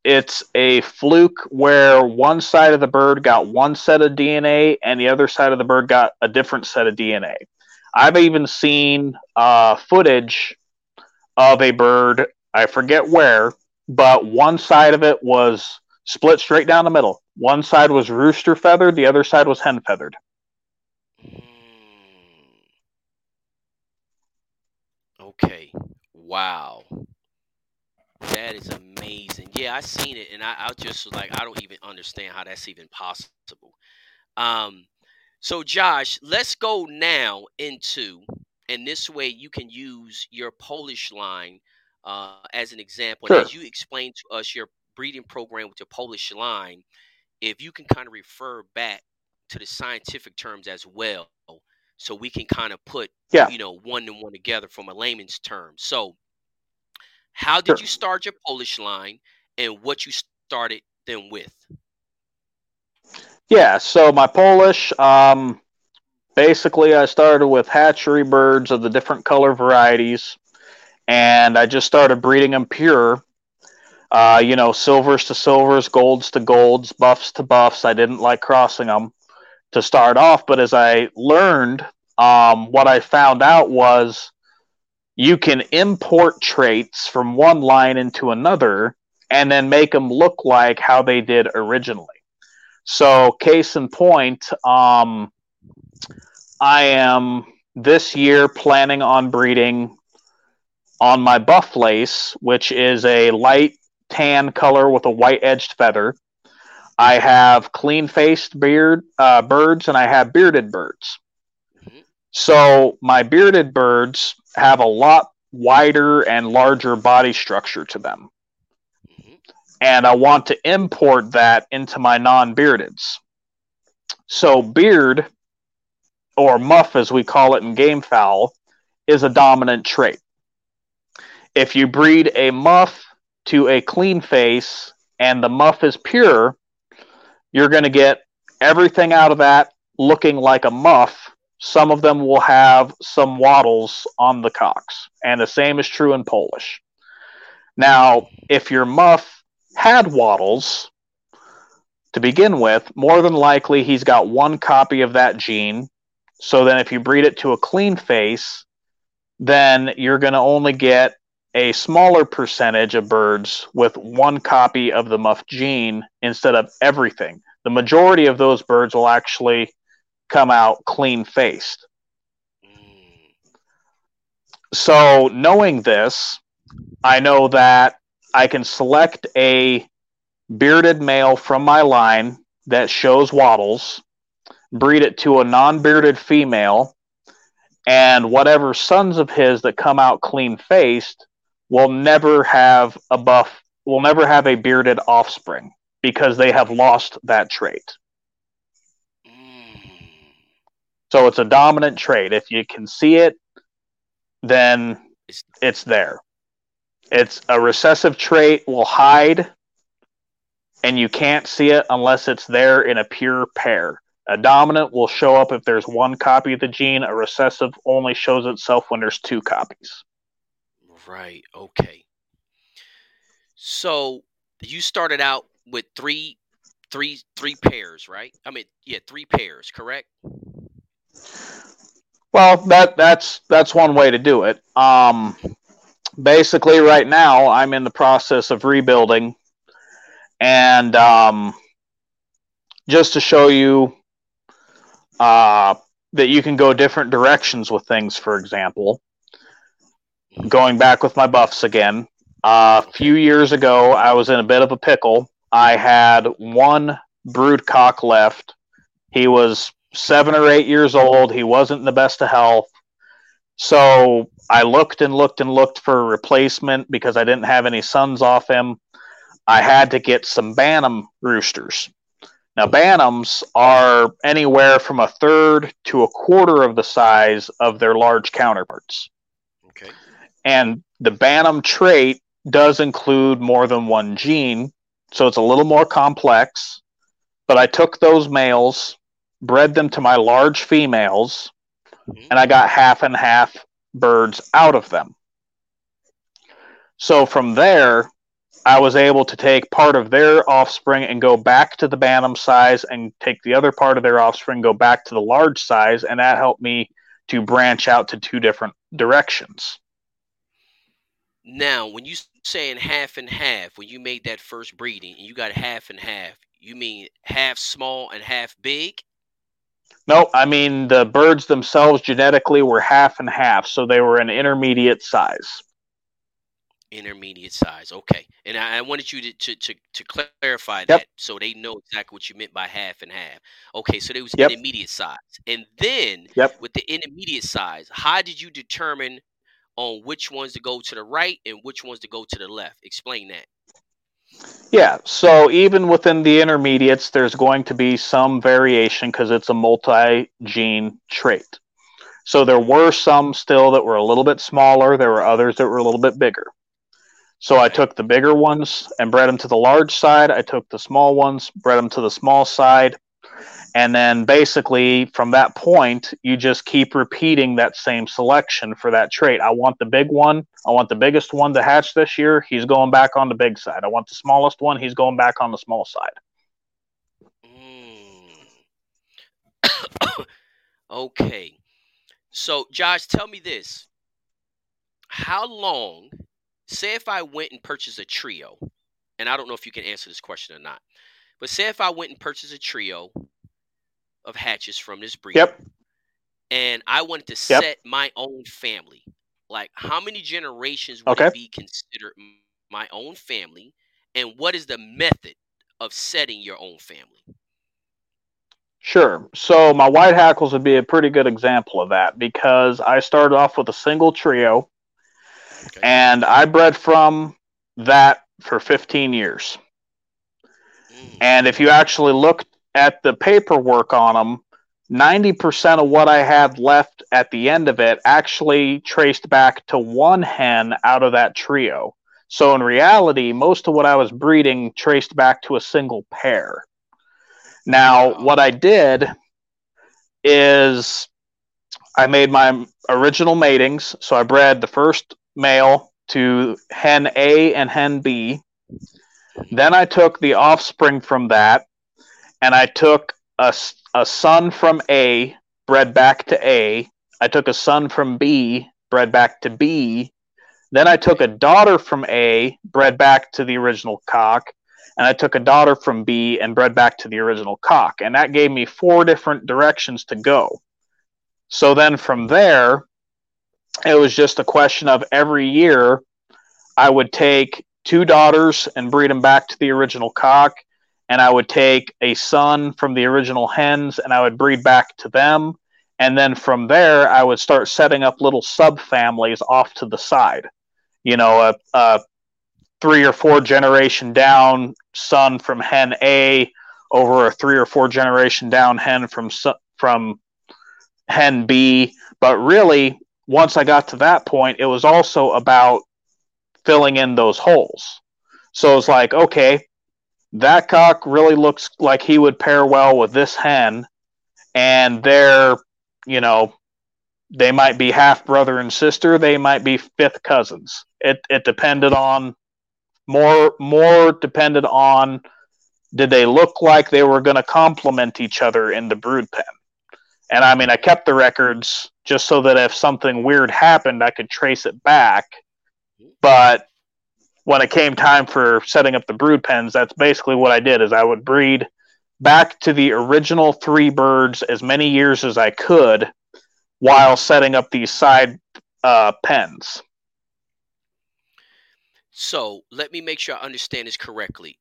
it's a fluke where one side of the bird got one set of DNA and the other side of the bird got a different set of DNA. I've even seen uh, footage of a bird, I forget where, but one side of it was split straight down the middle. One side was rooster feathered, the other side was hen feathered. Mm. Okay. Wow. That is amazing. Yeah, I seen it, and I, I just like, I don't even understand how that's even possible. Um, so Josh, let's go now into, and this way you can use your Polish line uh, as an example. Sure. as you explain to us your breeding program with your Polish line, if you can kind of refer back to the scientific terms as well, so we can kind of put Yeah. you know one and one together from a layman's term. So, how did Sure. you start your Polish line, and what you started them with? Yeah, so my Polish, um, basically, I started with hatchery birds of the different color varieties, and I just started breeding them pure. Uh, you know, silvers to silvers, golds to golds, buffs to buffs. I didn't like crossing them to start off, but as I learned, um, what I found out was you can import traits from one line into another and then make them look like how they did originally. So, case in point, um, I am this year planning on breeding on my buff lace, which is a light tan color with a white edged feather. I have clean faced beard uh, birds and I have bearded birds. So, my bearded birds have a lot wider and larger body structure to them and I want to import that into my non beardeds. So, beard, or muff as we call it in game fowl, is a dominant trait. If you breed a muff to a clean face and the muff is pure, you're going to get everything out of that looking like a muff. Some of them will have some wattles on the cocks, and the same is true in Polish. Now, if your muff had wattles to begin with, more than likely he's got one copy of that gene. So then, if you breed it to a clean face, then you're going to only get a smaller percentage of birds with one copy of the muff gene instead of everything. The majority of those birds will actually come out clean faced. So, knowing this, I know that I can select a bearded male from my line that shows wattles, breed it to a non bearded female, and whatever sons of his that come out clean faced will never have a buff, will never have a bearded offspring because they have lost that trait. So it's a dominant trait. If you can see it, then it's there. It's a recessive trait will hide and you can't see it unless it's there in a pure pair. A dominant will show up if there's one copy of the gene. A recessive only shows itself when there's two copies. Right. Okay. So you started out with three, three, three pairs, right? I mean, yeah, three pairs, correct? Well, that that's that's one way to do it. Um, basically, right now I'm in the process of rebuilding, and um, just to show you uh, that you can go different directions with things. For example, going back with my buffs again. Uh, a few years ago, I was in a bit of a pickle. I had one brood cock left. He was seven or eight years old. He wasn't in the best of health. So I looked and looked and looked for a replacement because I didn't have any sons off him. I had to get some Bantam roosters. Now, Bantams are anywhere from a third to a quarter of the size of their large counterparts. And the Bantam trait does include more than one gene, so it's a little more complex. But I took those males bred them to my large females, and I got half and half birds out of them. So from there, I was able to take part of their offspring and go back to the bantam size and take the other part of their offspring, go back to the large size, and that helped me to branch out to two different directions. Now, when you saying half and half, when you made that first breeding and you got half and half, you mean half small and half big? No, I mean the birds themselves genetically were half and half, so they were an intermediate size. Intermediate size, okay. And I, I wanted you to, to, to, to clarify yep. that so they know exactly what you meant by half and half. Okay, so they was yep. intermediate size, and then yep. with the intermediate size, how did you determine on which ones to go to the right and which ones to go to the left? Explain that. Yeah, so even within the intermediates, there's going to be some variation because it's a multi gene trait. So there were some still that were a little bit smaller, there were others that were a little bit bigger. So I took the bigger ones and bred them to the large side. I took the small ones, bred them to the small side, and then basically from that point you just keep repeating that same selection for that trait i want the big one. I want the biggest one to hatch this year. He's going back on the big side. I want the smallest one. He's going back on the small side. Mm. okay. So josh tell me this. How long say if i went and purchased a trio and i don't know if you can answer this question or not but say if i went and purchased a trio of hatches from this breed. Yep. And I wanted to yep. set my own family. Like, how many generations would okay. be considered my own family? And what is the method of setting your own family? Sure. So my white hackles would be a pretty good example of that because I started off with a single trio okay. and I bred from that for 15 years. Mm. And if you actually look at the paperwork on them, 90% of what I had left at the end of it actually traced back to one hen out of that trio. So in reality, most of what I was breeding traced back to a single pair. Now, what I did is I made my original matings. So I bred the first male to hen A and hen B. Then I took the offspring from that, and I took a, a son from A, bred back to A. I took a son from B, bred back to B. Then I took a daughter from A, bred back to the original cock, and I took a daughter from B and bred back to the original cock. And that gave me four different directions to go. So then from there, it was just a question of every year I would take two daughters and breed them back to the original cock, and I would take a son from the original hens and I would breed back to them. And then from there, I would start setting up little subfamilies off to the side. You know, a, a three or four generation down son from hen A over a three or four generation down hen from from hen B. But really, once I got to that point, it was also about filling in those holes. So it's like, okay, that cock really looks like he would pair well with this hen, and they're, you know, they might be half brother and sister, they might be fifth cousins. It it depended on more more depended on did they look like they were going to complement each other in the brood pen. And I mean, I kept the records just so that if something weird happened, I could trace it back. But when it came time for setting up the brood pens, that's basically what I did is I would breed back to the original three birds as many years as I could while setting up these side uh, pens. So let me make sure I understand this correctly.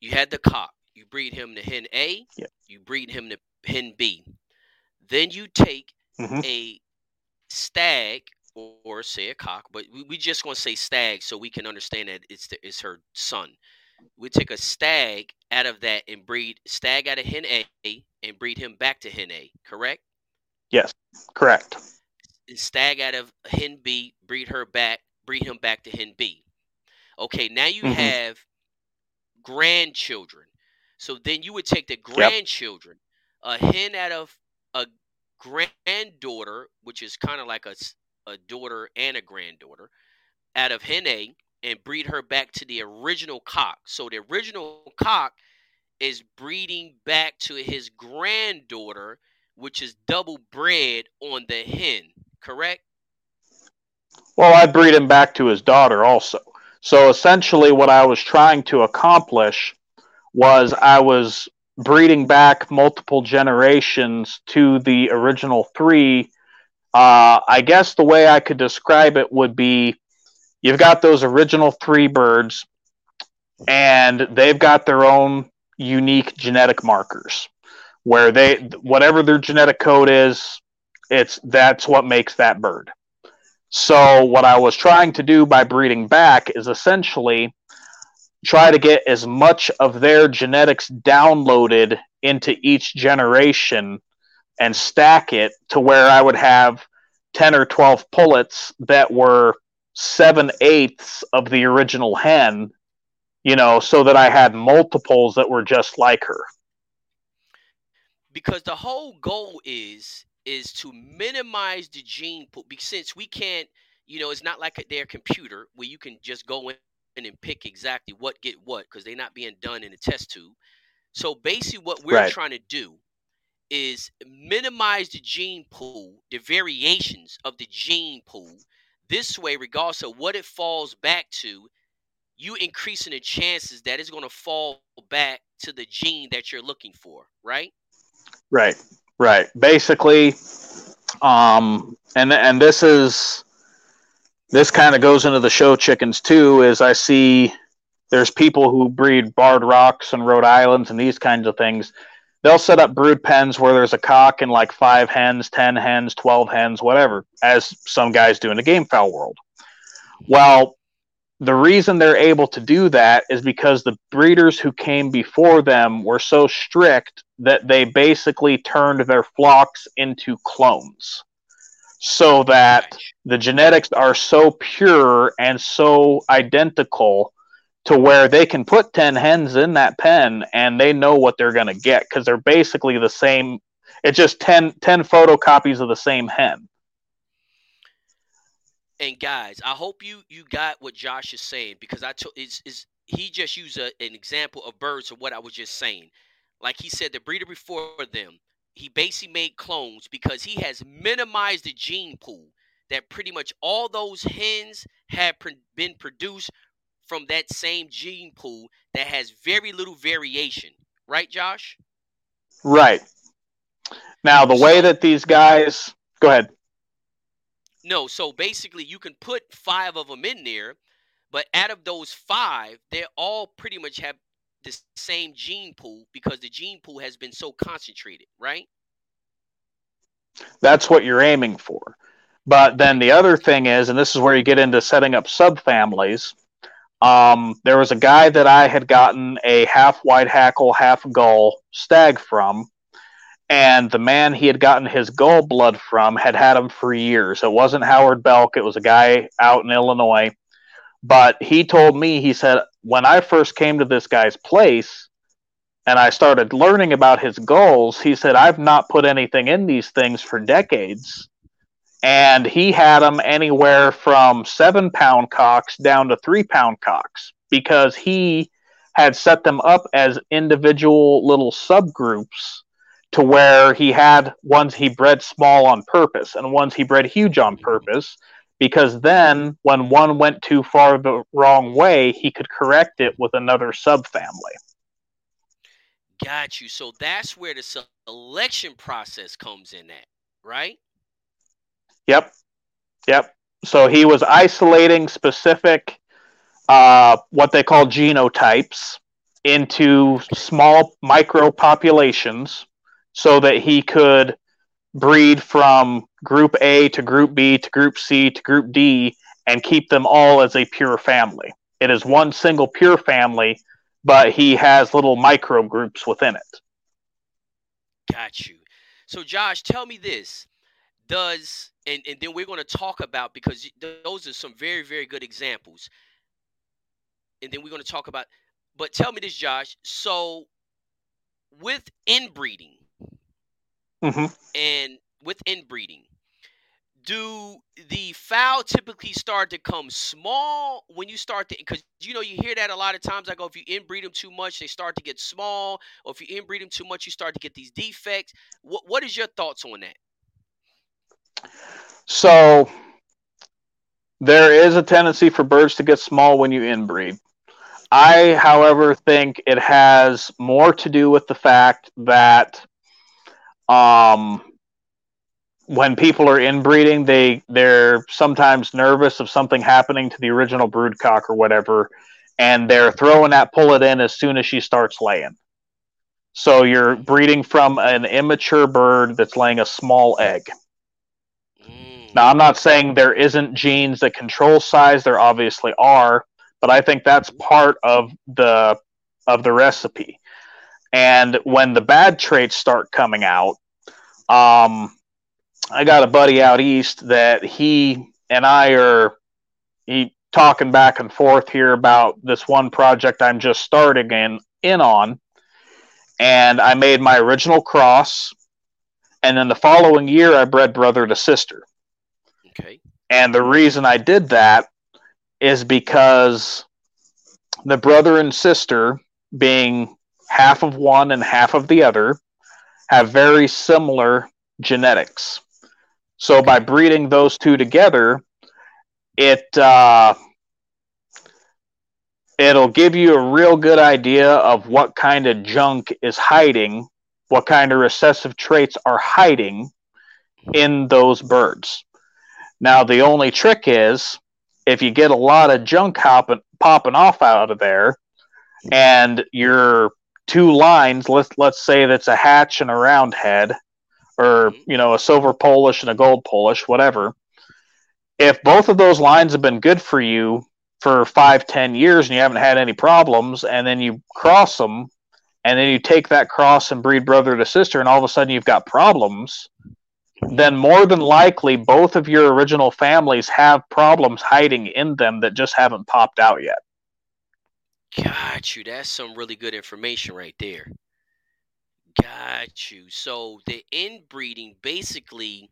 You had the cock. You breed him to hen A. Yep. You breed him to hen B. Then you take mm-hmm. a stag or, say a cock, but we, we just want to say stag so we can understand that it's the, it's her son. We take a stag out of that and breed stag out of hen A and breed him back to hen A. Correct? Yes, correct. Stag out of hen B, breed her back breed him back to hen B. Okay, now you Mhm. have grandchildren. So then you would take the grandchildren, a hen out of a granddaughter, which is kind of like a, a daughter and a granddaughter, out of hen A, and breed her back to the original cock. So the original cock is breeding back to his granddaughter, which is double bred on the hen, correct? Well, I breed him back to his daughter also. So essentially, what I was trying to accomplish was I was breeding back multiple generations to the original three. Uh, I guess the way I could describe it would be you've got those original three birds, and they've got their own unique genetic markers where they whatever their genetic code is it's that's what makes that bird. So what I was trying to do by breeding back is essentially try to get as much of their genetics downloaded into each generation and stack it to where I would have 10 or 12 pullets that were seven eighths of the original hen, you know, so that I had multiples that were just like her. Because the whole goal is is to minimize the gene pool since we can't you know it's not like a, their computer where you can just go in and pick exactly what get what because they're not being done in a test tube so basically what we're Right. trying to do is minimize the gene pool the variations of the gene pool this way regardless of what it falls back to you increasing the chances that it's going to fall back to the gene that you're looking for right Right, right. Basically, um, and and this is this kind of goes into the show chickens too. Is I see there's people who breed barred rocks and Rhode Islands and these kinds of things. They'll set up brood pens where there's a cock and like five hens, ten hens, twelve hens, whatever, as some guys do in the game fowl world. Well, the reason they're able to do that is because the breeders who came before them were so strict that they basically turned their flocks into clones so that the genetics are so pure and so identical to where they can put 10 hens in that pen and they know what they're going to get because they're basically the same it's just 10, 10 photocopies of the same hen and guys, I hope you you got what Josh is saying because I told is is he just used a, an example of birds of what I was just saying. Like he said, the breeder before them, he basically made clones because he has minimized the gene pool that pretty much all those hens have pr- been produced from that same gene pool that has very little variation. Right, Josh? Right. Now, the way that these guys go ahead. No, so basically, you can put five of them in there, but out of those five, they all pretty much have the same gene pool because the gene pool has been so concentrated, right? That's what you're aiming for. But then the other thing is, and this is where you get into setting up subfamilies. Um, there was a guy that I had gotten a half white hackle, half gull stag from, and the man he had gotten his gull blood from had had him for years. It wasn't Howard Belk; it was a guy out in Illinois. But he told me, he said, when I first came to this guy's place and I started learning about his gulls, he said, I've not put anything in these things for decades and he had them anywhere from seven pound cocks down to three pound cocks because he had set them up as individual little subgroups to where he had ones he bred small on purpose and ones he bred huge on purpose because then when one went too far the wrong way he could correct it with another subfamily. Got you. So that's where the selection process comes in at right Yep. Yep. So he was isolating specific, uh, what they call genotypes into small micro populations so that he could breed from group A to group B to group C to group D and keep them all as a pure family. It is one single pure family, but he has little micro groups within it. Got you. So, Josh, tell me this does and, and then we're going to talk about because those are some very very good examples. And then we're going to talk about but tell me this josh so with inbreeding mm-hmm. and with inbreeding do the fowl typically start to come small when you start to because you know you hear that a lot of times i go if you inbreed them too much they start to get small or if you inbreed them too much you start to get these defects. What, what is your thoughts on that so there is a tendency for birds to get small when you inbreed. I, however, think it has more to do with the fact that um, when people are inbreeding, they they're sometimes nervous of something happening to the original broodcock or whatever, and they're throwing that pullet in as soon as she starts laying. So you're breeding from an immature bird that's laying a small egg. Now, I'm not saying there isn't genes that control size. There obviously are, but I think that's part of the of the recipe. And when the bad traits start coming out, um, I got a buddy out east that he and I are he talking back and forth here about this one project I'm just starting in in on. And I made my original cross, and then the following year I bred brother to sister. And the reason I did that is because the brother and sister, being half of one and half of the other, have very similar genetics. So by breeding those two together, it uh, it'll give you a real good idea of what kind of junk is hiding, what kind of recessive traits are hiding in those birds. Now, the only trick is if you get a lot of junk hopping, popping off out of there, and your two lines, let's let's say that's a hatch and a round head, or mm-hmm. you know a silver Polish and a gold Polish, whatever. If both of those lines have been good for you for five, ten years, and you haven't had any problems, and then you cross them, and then you take that cross and breed brother to sister, and all of a sudden you've got problems then more than likely both of your original families have problems hiding in them that just haven't popped out yet. Got you. That's some really good information right there. Got you. So the inbreeding basically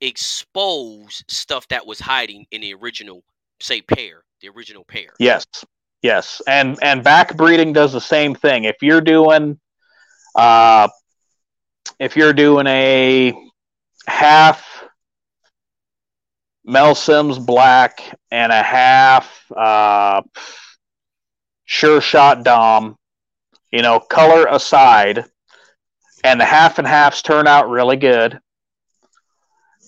expose stuff that was hiding in the original, say, pair, the original pair. Yes, yes, and and back breeding does the same thing. If you're doing, uh, if you're doing a half Mel Sims black and a half uh, sure shot Dom, you know, color aside, and the half and halves turn out really good.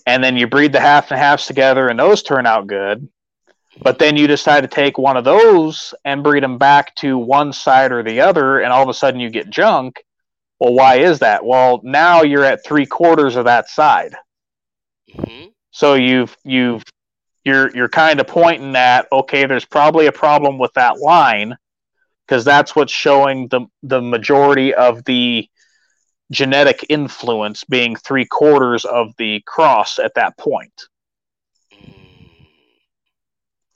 And then you breed the half and halves together and those turn out good. But then you decide to take one of those and breed them back to one side or the other and all of a sudden you get junk well why is that well now you're at three quarters of that side mm-hmm. so you've you've you're you're kind of pointing at okay there's probably a problem with that line because that's what's showing the the majority of the genetic influence being three quarters of the cross at that point.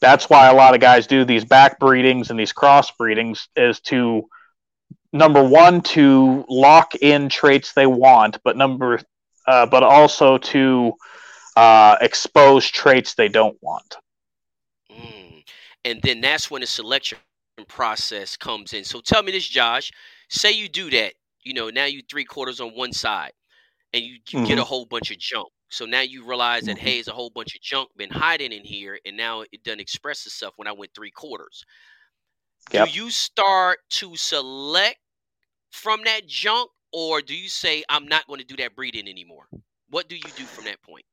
That's why a lot of guys do these back breedings and these cross breedings is to number one to lock in traits they want, but number uh, but also to uh, expose traits they don't want. Mm. And then that's when the selection process comes in. So tell me this, Josh. Say you do that you know, now you three quarters on one side and you, you mm-hmm. get a mm-hmm. whole bunch of junk. So now you realize that, mm-hmm. hey, it's a whole bunch of junk been hiding in here, and now it doesn't express itself when I went three quarters. Yep. Do you start to select from that junk, or do you say, I'm not going to do that breeding anymore? What do you do from that point?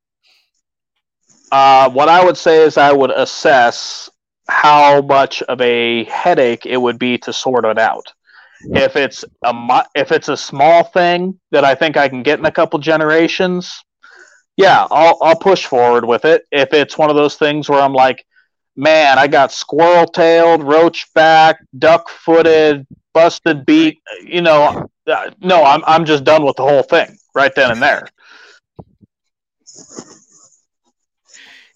Uh, what I would say is I would assess how much of a headache it would be to sort it out. If it's a if it's a small thing that I think I can get in a couple generations, yeah, I'll I'll push forward with it. If it's one of those things where I'm like, man, I got squirrel tailed, roach back, duck footed, busted beak, you know, uh, no, I'm I'm just done with the whole thing right then and there.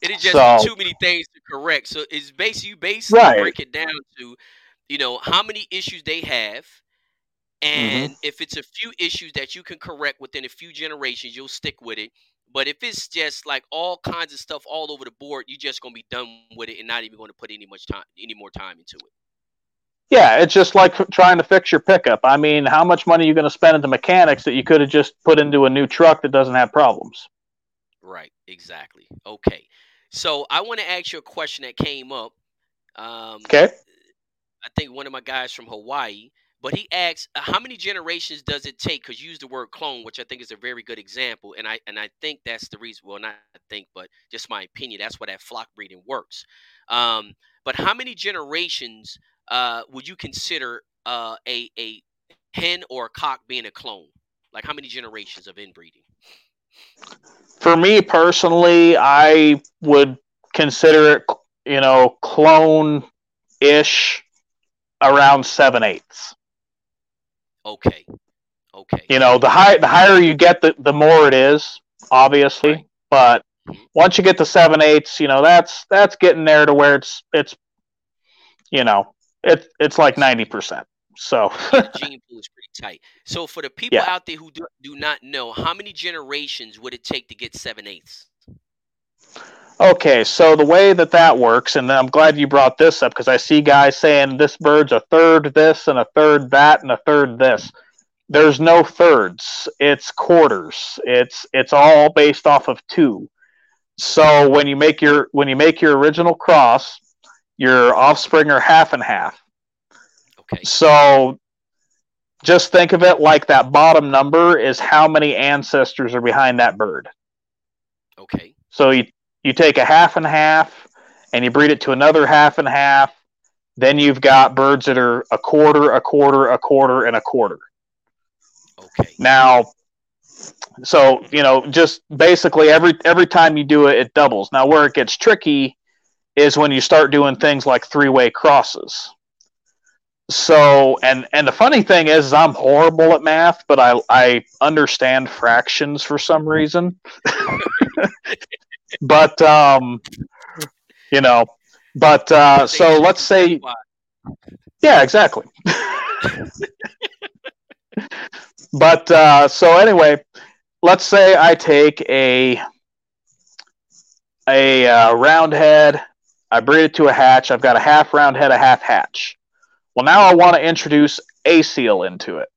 It is just so, too many things to correct. So it's basically you basically right. break it down to you know how many issues they have mm-hmm. and mm-hmm. if it's a few issues that you can correct within a few generations you'll stick with it but if it's just like all kinds of stuff all over the board you're just going to be done with it and not even going to put any much time any more time into it. Yeah it's just like trying to fix your pickup. I mean how much money are you going to spend into mechanics that you could have just put into a new truck that doesn't have problems? Right exactly. Okay. So i want to ask you a question that came up. Um, okay. I think one of my guys from Hawaii, but he asks, uh, how many generations does it take? Because you use the word clone, which I think is a very good example, and I and I think that's the reason. Well, not I think, but just my opinion. That's why that flock breeding works. Um, but how many generations uh, would you consider uh, a a hen or a cock being a clone? Like how many generations of inbreeding? For me personally, I would consider it, you know, clone ish around seven eighths. Okay. Okay. You know, the high the higher you get, the the more it is, obviously. Right. But mm-hmm. once you get to seven eighths, you know that's that's getting there to where it's it's, you know, it's it's like ninety percent. So the gene pool is pretty tight. So for the people yeah. out there who do, do not know, how many generations would it take to get seven eighths? Okay, so the way that that works, and I'm glad you brought this up because I see guys saying this bird's a third this and a third that and a third this. There's no thirds. It's quarters. It's it's all based off of two. So when you make your when you make your original cross, your offspring are half and half. Okay. So just think of it like that bottom number is how many ancestors are behind that bird. Okay. So you you take a half and half and you breed it to another half and half. Then you've got birds that are a quarter, a quarter, a quarter, and a quarter. Okay. Now, so you know, just basically every every time you do it, it doubles. Now, where it gets tricky is when you start doing things like three way crosses. So, and and the funny thing is, is I'm horrible at math, but I I understand fractions for some reason. but um, you know, but uh, so let's say, yeah, exactly. but uh, so anyway, let's say I take a a uh, round head. I breed it to a hatch. I've got a half round head, a half hatch. Well, now I want to introduce a seal into it.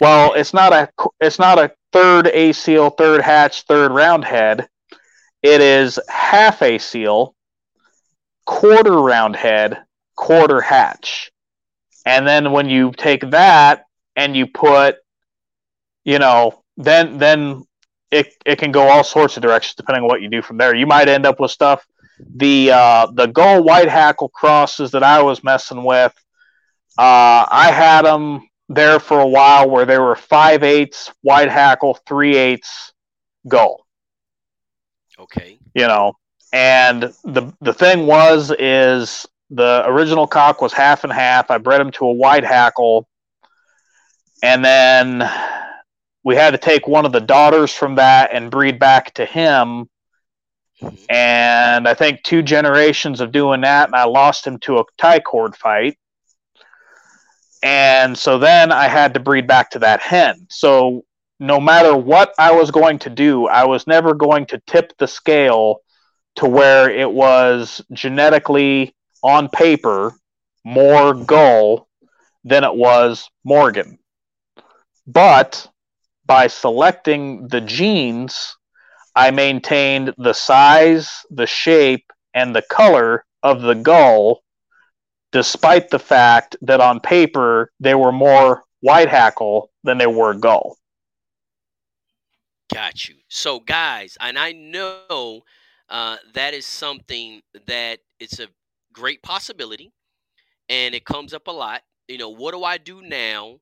Well, it's not a it's not a third Asil, third hatch, third round head. It is half Asil, quarter round head, quarter hatch. And then when you take that and you put, you know, then then it it can go all sorts of directions depending on what you do from there. You might end up with stuff. The uh, the gull white hackle crosses that I was messing with, uh, I had them there for a while where they were five eighths white hackle, three eighths gull. Okay. You know, and the the thing was is the original cock was half and half. I bred him to a white hackle, and then we had to take one of the daughters from that and breed back to him. Mm-hmm. And I think two generations of doing that, and I lost him to a tie cord fight. And so then I had to breed back to that hen. So no matter what I was going to do, I was never going to tip the scale to where it was genetically on paper more Gull than it was Morgan. But by selecting the genes, I maintained the size, the shape, and the color of the gull, despite the fact that on paper they were more white hackle than they were gull. Got you. So, guys, and I know uh, that is something that it's a great possibility, and it comes up a lot. You know, what do I do now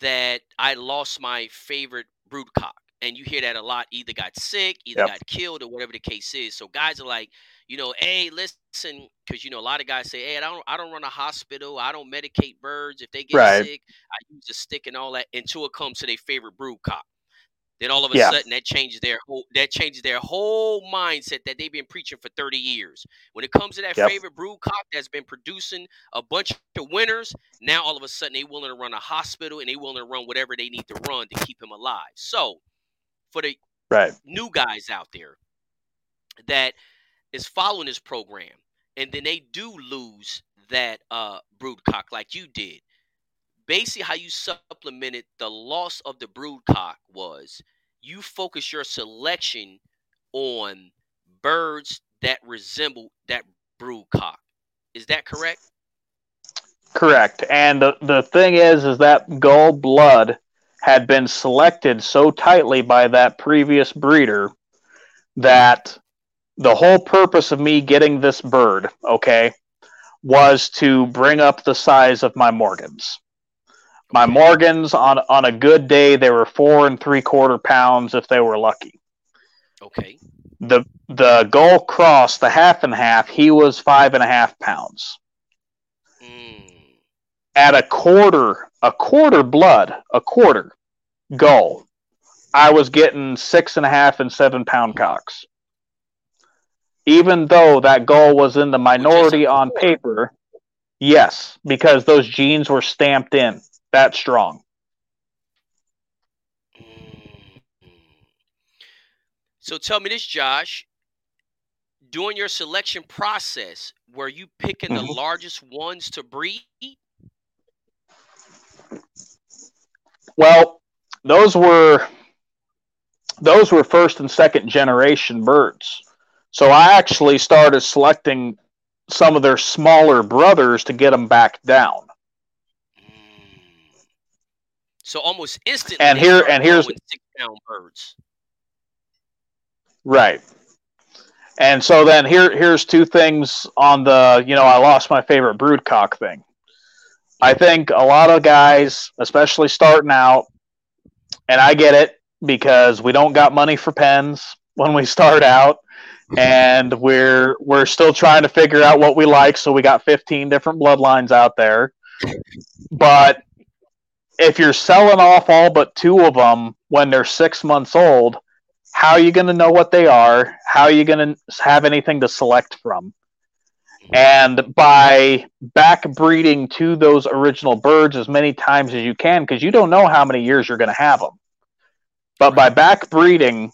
that I lost my favorite broodcock? And you hear that a lot. Either got sick, either yep. got killed, or whatever the case is. So guys are like, you know, hey, listen, because you know a lot of guys say, hey, I don't, I don't run a hospital, I don't medicate birds. If they get right. sick, I use a stick and all that until it comes to their favorite broodcock. Then all of a yeah. sudden that changes their whole that changes their whole mindset that they've been preaching for 30 years. When it comes to that yep. favorite brood cock that's been producing a bunch of winners, now all of a sudden they willing to run a hospital and they willing to run whatever they need to run to keep him alive. So for the right. new guys out there that is following this program and then they do lose that uh brood cock like you did basically how you supplemented the loss of the brood cock was you focus your selection on birds that resemble that brood cock. Is that correct? Correct. And the, the thing is is that gull blood had been selected so tightly by that previous breeder that the whole purpose of me getting this bird, okay, was to bring up the size of my Morgans. My Morgans on on a good day they were four and three quarter pounds if they were lucky. Okay. The the Gull Cross, the half and half, he was five and a half pounds. Mm. At a quarter, a quarter blood, a quarter gull, I was getting six and a half and seven pound cocks. Even though that gull was in the minority on paper, yes, because those genes were stamped in that strong. So tell me this, Josh. During your selection process, were you picking mm-hmm. the largest ones to breed? Well, those were those were first and second generation birds. So I actually started selecting some of their smaller brothers to get them back down. So almost instantly, and here and here's six pound birds. Right. And so then here here's two things on the you know I lost my favorite broodcock thing. I think a lot of guys, especially starting out, and I get it because we don't got money for pens when we start out and we're we're still trying to figure out what we like so we got 15 different bloodlines out there but if you're selling off all but two of them when they're six months old, how are you going to know what they are? How are you going to have anything to select from? And by back breeding to those original birds as many times as you can, because you don't know how many years you're going to have them. But by back breeding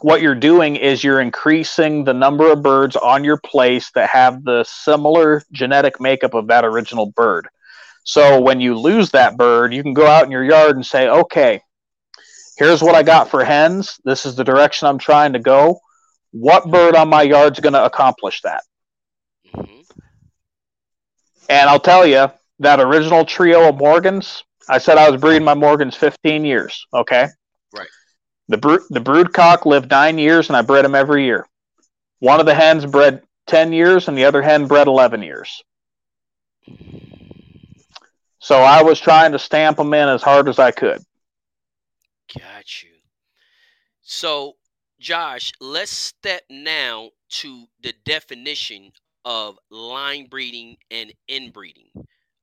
what you're doing is you're increasing the number of birds on your place that have the similar genetic makeup of that original bird. So when you lose that bird, you can go out in your yard and say, okay, here's what I got for hens. This is the direction I'm trying to go. What bird on my yard's going to accomplish that? Mm-hmm. And I'll tell you, that original trio of Morgans, I said I was breeding my Morgans 15 years. Okay. Right. The brood, the brood cock lived nine years, and I bred him every year. One of the hens bred 10 years, and the other hen bred 11 years. So I was trying to stamp them in as hard as I could. Got you. So, Josh, let's step now to the definition of line breeding and inbreeding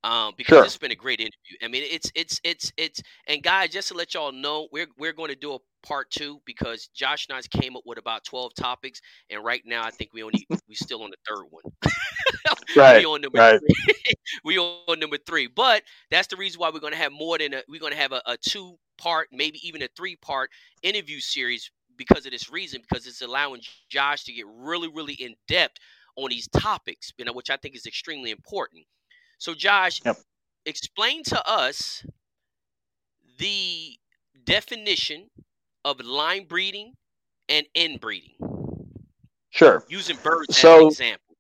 um, because sure. it's been a great interview. I mean, it's it's it's it's and guys, just to let y'all know, we're we're going to do a part two because Josh and I came up with about twelve topics, and right now I think we only we still on the third one. right. we on number right. three. we on number three, but that's the reason why we're going to have more than a we're going to have a, a two part, maybe even a three part interview series because of this reason because it's allowing Josh to get really really in depth on these topics, you know, which I think is extremely important. So, Josh, yep. explain to us the definition of line breeding and inbreeding. Sure. Using birds so, as an example.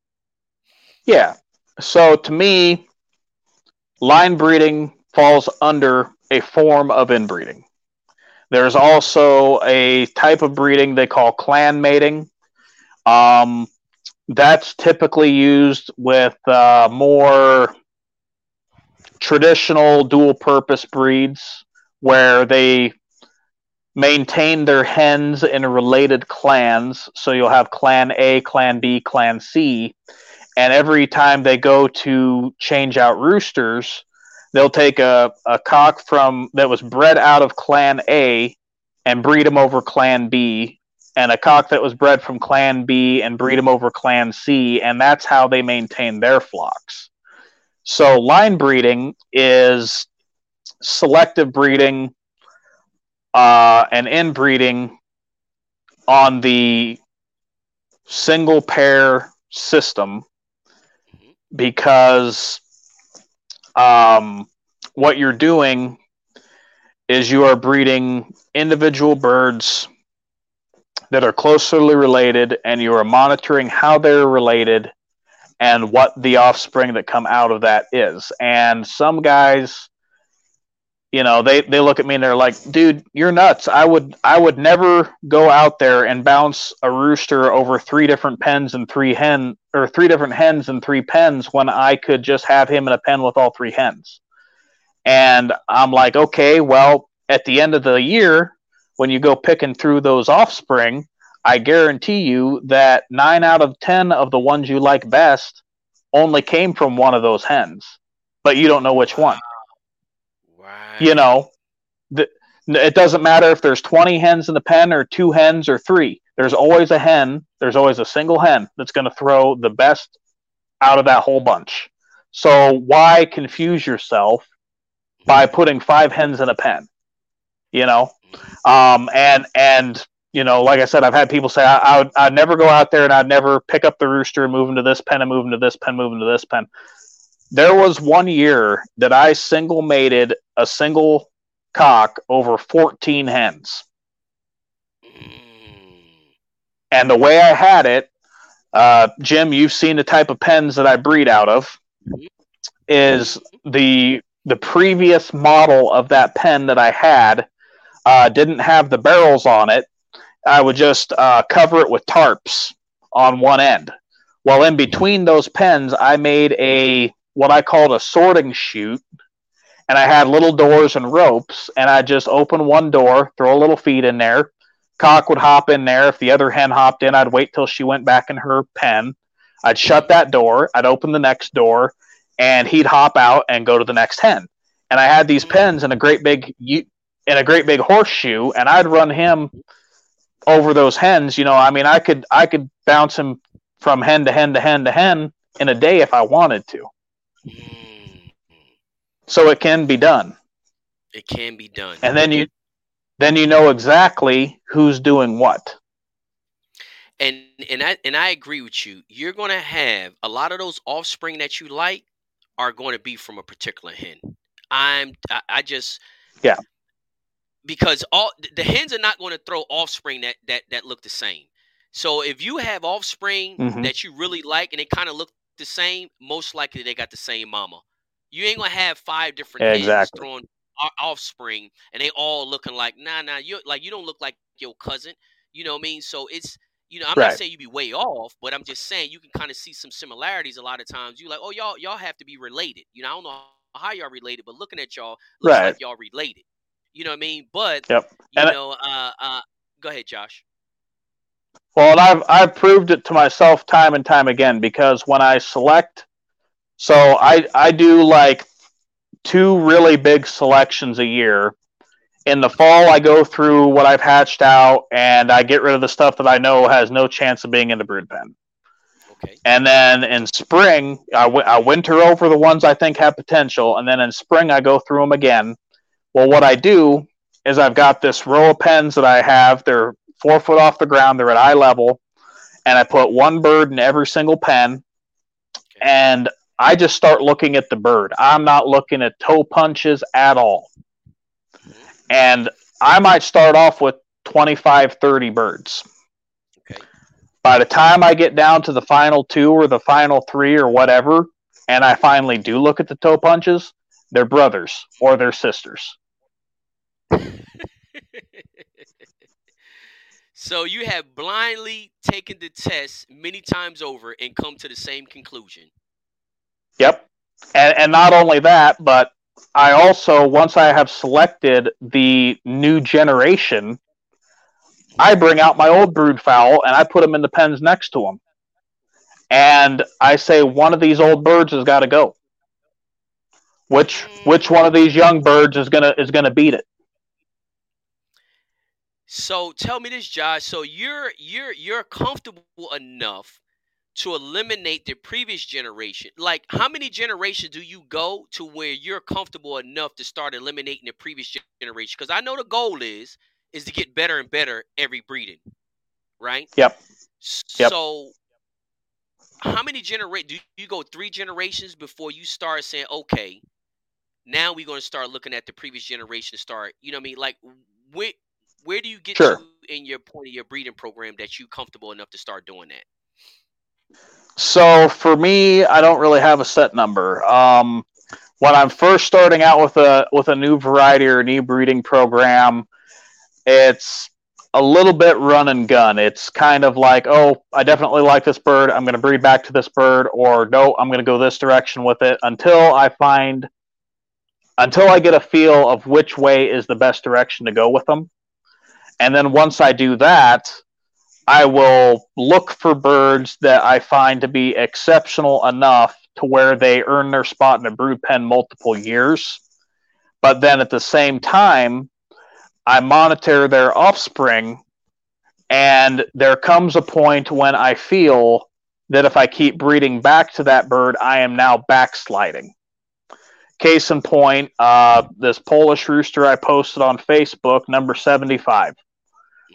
Yeah. So, to me, line breeding falls under a form of inbreeding. There's also a type of breeding they call clan mating. Um, that's typically used with uh, more traditional dual purpose breeds where they maintain their hens in related clans. So you'll have clan A, clan B, clan C. And every time they go to change out roosters, they'll take a, a cock from that was bred out of clan A and breed them over clan B, and a cock that was bred from clan B and breed them over clan C, and that's how they maintain their flocks. So line breeding is selective breeding uh, and inbreeding on the single pair system because um, what you're doing is you are breeding individual birds that are closely related and you are monitoring how they're related and what the offspring that come out of that is. And some guys, you know, they, they look at me and they're like, dude, you're nuts. I would I would never go out there and bounce a rooster over three different pens and three hen or three different hens and three pens when I could just have him in a pen with all three hens. And I'm like, okay, well, at the end of the year, when you go picking through those offspring, I guarantee you that nine out of 10 of the ones you like best only came from one of those hens, but you don't know which one. Right. You know, the, it doesn't matter if there's 20 hens in the pen or two hens or three. There's always a hen, there's always a single hen that's going to throw the best out of that whole bunch. So why confuse yourself by putting five hens in a pen? You know, um, and and you know, like I said, I've had people say I, I would I'd never go out there and I'd never pick up the rooster and move him to this pen and move him to this pen, move him to this pen. There was one year that I single mated a single cock over 14 hens. And the way I had it, uh, Jim, you've seen the type of pens that I breed out of, is the the previous model of that pen that I had uh, didn't have the barrels on it, I would just uh, cover it with tarps on one end. Well, in between those pens, I made a what I called a sorting chute, and I had little doors and ropes, and I just open one door, throw a little feed in there. Cock would hop in there. If the other hen hopped in, I'd wait till she went back in her pen. I'd shut that door. I'd open the next door, and he'd hop out and go to the next hen. And I had these pens in a great big in a great big horseshoe, and I'd run him over those hens, you know, I mean, I could I could bounce him from hen to hen to hen to hen in a day if I wanted to. Hmm. So it can be done. It can be done. And then you then you know exactly who's doing what. and and I and I agree with you. You're going to have a lot of those offspring that you like are going to be from a particular hen. I'm I, I just yeah because all the hens are not going to throw offspring that that that look the same. So if you have offspring mm-hmm. that you really like and they kind of look the same, most likely they got the same mama. You ain't gonna have five different hens throwing offspring and they all looking like nah nah you like you don't look like your cousin. You know what I mean? So it's you know, I'm right. not saying you be way off, but I'm just saying you can kind of see some similarities a lot of times. You like, oh y'all y'all have to be related. You know, I don't know how y'all related, but looking at y'all looks right. like y'all related. You know what I mean? But yep. you and know, uh, uh, go ahead, Josh. Well, and I've I've proved it to myself time and time again because when I select, so I I do like two really big selections a year. In the fall, I go through what I've hatched out and I get rid of the stuff that I know has no chance of being in the brood pen. Okay. And then in spring, I, w- I winter over the ones I think have potential, and then in spring I go through them again. Well, what I do is I've got this row of pens that I have. They're four foot off the ground. They're at eye level, and I put one bird in every single pen, and I just start looking at the bird. I'm not looking at toe punches at all, and I might start off with 25, 30 birds. Okay. By the time I get down to the final two or the final three or whatever, and I finally do look at the toe punches, they're brothers or they're sisters. so you have blindly taken the test many times over and come to the same conclusion. Yep. And, and not only that, but I also, once I have selected the new generation, I bring out my old brood fowl and I put them in the pens next to them. And I say, one of these old birds has got to go. Which mm. which one of these young birds is gonna is gonna beat it? So tell me this, Josh. So you're you're you're comfortable enough to eliminate the previous generation. Like how many generations do you go to where you're comfortable enough to start eliminating the previous generation? Because I know the goal is is to get better and better every breeding, right? Yep. yep. So how many generations do you go three generations before you start saying, okay, now we're going to start looking at the previous generation start, you know what I mean? Like where where do you get sure. to in your point of your breeding program that you comfortable enough to start doing that? So for me, I don't really have a set number. Um, when I'm first starting out with a with a new variety or a new breeding program, it's a little bit run and gun. It's kind of like, oh, I definitely like this bird. I'm going to breed back to this bird, or no, I'm going to go this direction with it until I find, until I get a feel of which way is the best direction to go with them. And then once I do that, I will look for birds that I find to be exceptional enough to where they earn their spot in a brood pen multiple years. But then at the same time, I monitor their offspring, and there comes a point when I feel that if I keep breeding back to that bird, I am now backsliding. Case in point, uh, this Polish rooster I posted on Facebook, number 75.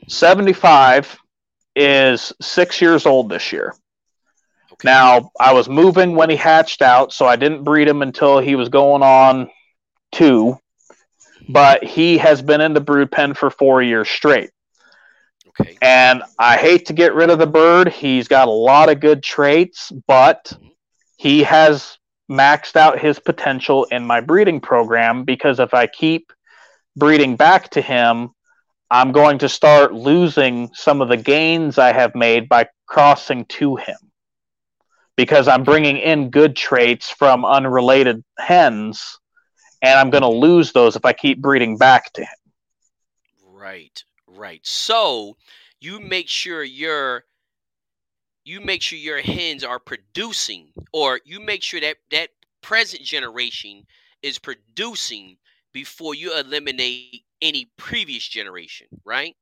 75 is six years old this year. Okay. Now, I was moving when he hatched out, so I didn't breed him until he was going on two but he has been in the brood pen for four years straight. Okay. And I hate to get rid of the bird. He's got a lot of good traits, but mm-hmm. he has maxed out his potential in my breeding program because if I keep breeding back to him, I'm going to start losing some of the gains I have made by crossing to him because I'm bringing in good traits from unrelated hens and I'm going to lose those if I keep breeding back to him. Right, right. So you make sure your you make sure your hens are producing, or you make sure that that present generation is producing before you eliminate any previous generation, right?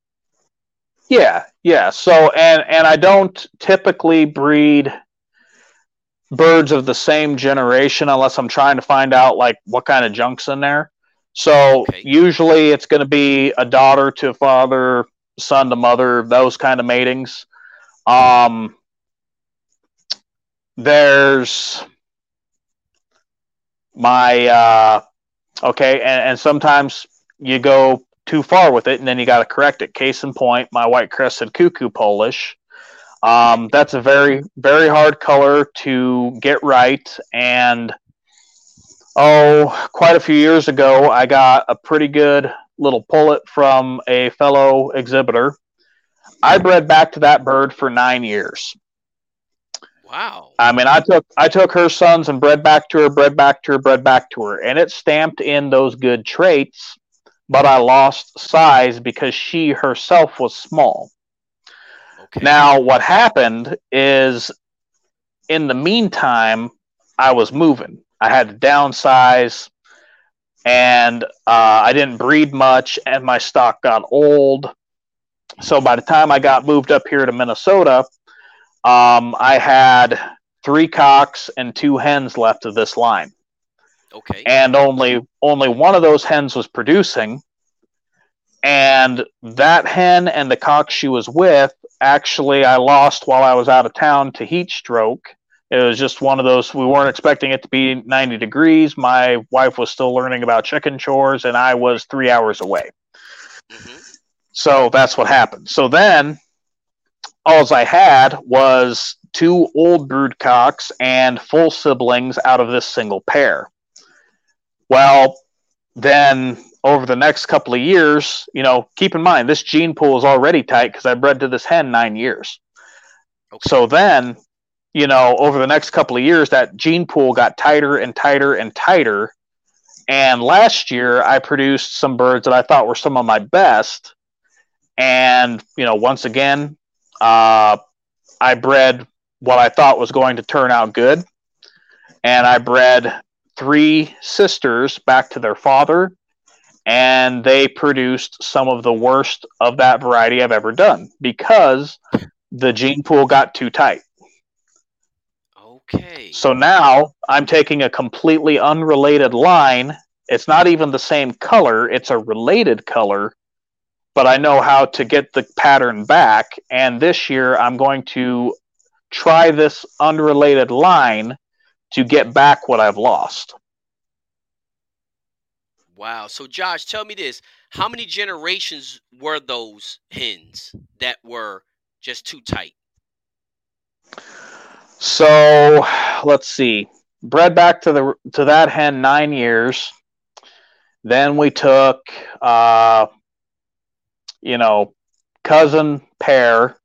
Yeah, yeah. So and and I don't typically breed birds of the same generation unless I'm trying to find out like what kind of junk's in there. So okay. usually it's going to be a daughter to father, son to mother, those kind of matings. Um, there's my uh, okay, and, and sometimes you go too far with it, and then you got to correct it. Case in point, my white crested cuckoo Polish. Um, that's a very very hard color to get right, and oh, quite a few years ago, I got a pretty good little pullet from a fellow exhibitor. I bred back to that bird for nine years. Wow. I mean, I took I took her sons and bred back to her, bred back to her, bred back to her, and it stamped in those good traits. But I lost size because she herself was small. Okay. Now, what happened is, in the meantime, I was moving. I had to downsize, and uh, I didn't breed much, and my stock got old. So by the time I got moved up here to Minnesota, um, I had three cocks and two hens left of this line. Okay. And only only one of those hens was producing. And that hen and the cock she was with, actually, I lost while I was out of town to heat stroke. It was just one of those, we weren't expecting it to be 90 degrees. My wife was still learning about chicken chores, and I was three hours away. Mm-hmm. So that's what happened. So then all I had was two old brood cocks and full siblings out of this single pair. Well, then over the next couple of years, you know, keep in mind this gene pool is already tight because I bred to this hen nine years. Okay. So then, you know, over the next couple of years, that gene pool got tighter and tighter and tighter. And last year, I produced some birds that I thought were some of my best. And, you know, once again, uh, I bred what I thought was going to turn out good, and I bred three sisters back to their father, and they produced some of the worst of that variety I've ever done because the gene pool got too tight. Okay. So now I'm taking a completely unrelated line. It's not even the same color, it's a related color but I know how to get the pattern back. And this year, I'm going to try this unrelated line to get back what I've lost. Wow. So, Josh, tell me this. How many generations were those hens that were just too tight? So, let's see. Bred back to the to that hen nine years. Then we took uh, you know, cousin pair.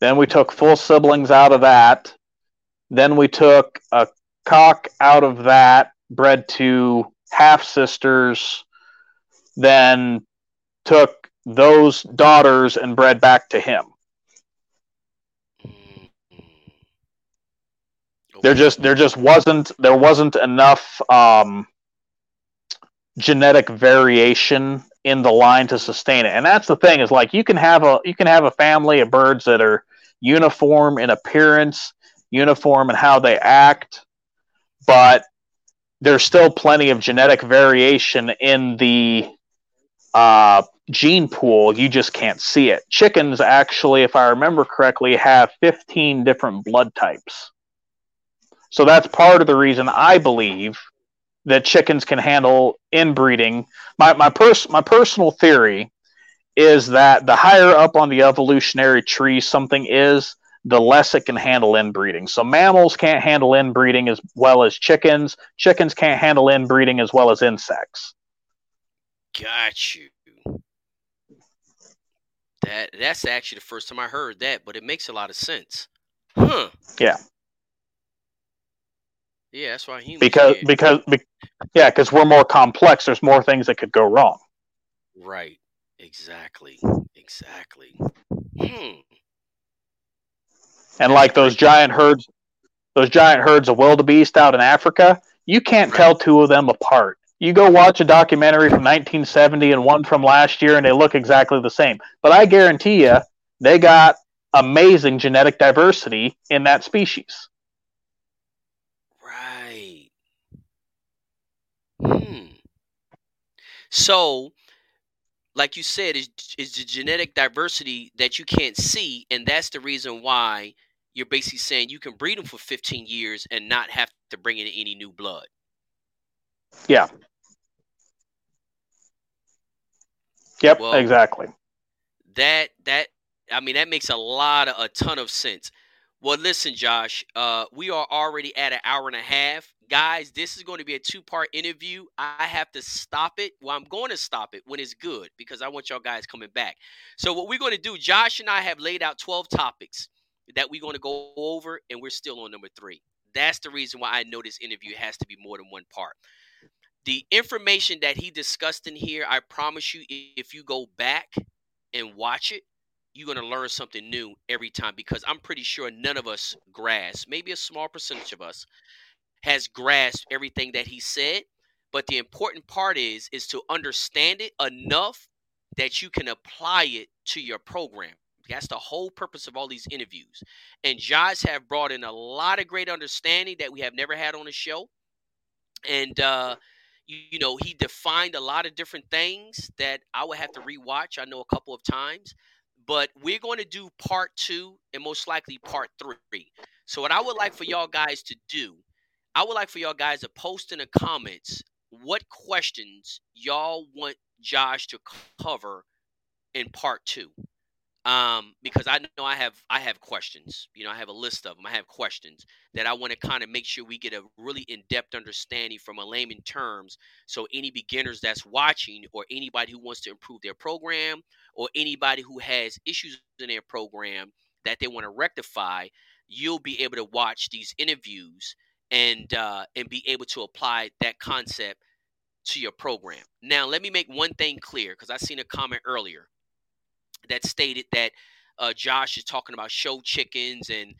Then we took full siblings out of that. Then we took a cock out of that, bred to half sisters. Then took those daughters and bred back to him. There just there just wasn't there wasn't enough um, genetic variation in the line to sustain it. And that's the thing is like you can have a you can have a family of birds that are uniform in appearance, uniform in how they act, but there's still plenty of genetic variation in the uh, gene pool. You just can't see it. Chickens actually, if I remember correctly, have 15 different blood types. So that's part of the reason I believe that chickens can handle inbreeding. My my pers- my personal theory is that the higher up on the evolutionary tree something is, the less it can handle inbreeding. So mammals can't handle inbreeding as well as chickens. Chickens can't handle inbreeding as well as insects. Got you. That that's actually the first time I heard that, but it makes a lot of sense. Huh. Yeah. Yeah, that's why humans. Because because be, yeah, because we're more complex. There's more things that could go wrong. Right. Exactly. Exactly. Hmm. And like those giant herds, those giant herds of wildebeest out in Africa, you can't tell two of them apart. You go watch a documentary from 1970 and one from last year, and they look exactly the same. But I guarantee you, they got amazing genetic diversity in that species. Right. Hmm. So, like you said, is is the genetic diversity that you can't see, and that's the reason why you're basically saying you can breed them for 15 years and not have to bring in any new blood. Yeah. Yep, well, exactly. That that I mean that makes a lot of a ton of sense. Well, listen, Josh, uh, we are already at an hour and a half. Guys, this is going to be a two part interview. I have to stop it. Well, I'm going to stop it when it's good because I want y'all guys coming back. So, what we're going to do, Josh and I have laid out 12 topics that we're going to go over, and we're still on number three. That's the reason why I know this interview has to be more than one part. The information that he discussed in here, I promise you, if you go back and watch it, you're going to learn something new every time because I'm pretty sure none of us grasp, maybe a small percentage of us has grasped everything that he said. But the important part is is to understand it enough that you can apply it to your program. That's the whole purpose of all these interviews. And Josh have brought in a lot of great understanding that we have never had on the show. And uh, you, you know, he defined a lot of different things that I would have to rewatch. I know a couple of times but we're going to do part two and most likely part three. So, what I would like for y'all guys to do, I would like for y'all guys to post in the comments what questions y'all want Josh to cover in part two um, because I know I have I have questions. You know, I have a list of them. I have questions that I want to kind of make sure we get a really in depth understanding from a layman terms. So any beginners that's watching, or anybody who wants to improve their program, or anybody who has issues in their program that they want to rectify, you'll be able to watch these interviews and uh, and be able to apply that concept to your program. Now, let me make one thing clear because I seen a comment earlier that stated that uh, Josh is talking about show chickens and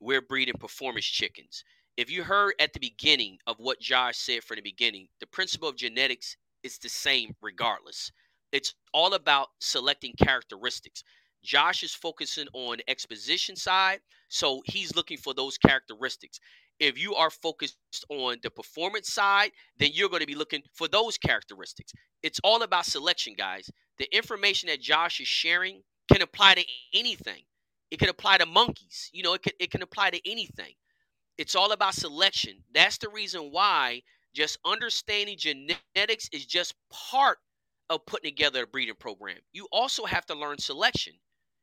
we're breeding performance chickens. If you heard at the beginning of what Josh said from the beginning, the principle of genetics is the same regardless. It's all about selecting characteristics. Josh is focusing on exposition side, so he's looking for those characteristics. If you are focused on the performance side, then you're going to be looking for those characteristics. It's all about selection, guys the information that Josh is sharing can apply to anything. It can apply to monkeys. You know, it can, it can apply to anything. It's all about selection. That's the reason why just understanding genetics is just part of putting together a breeding program. You also have to learn selection.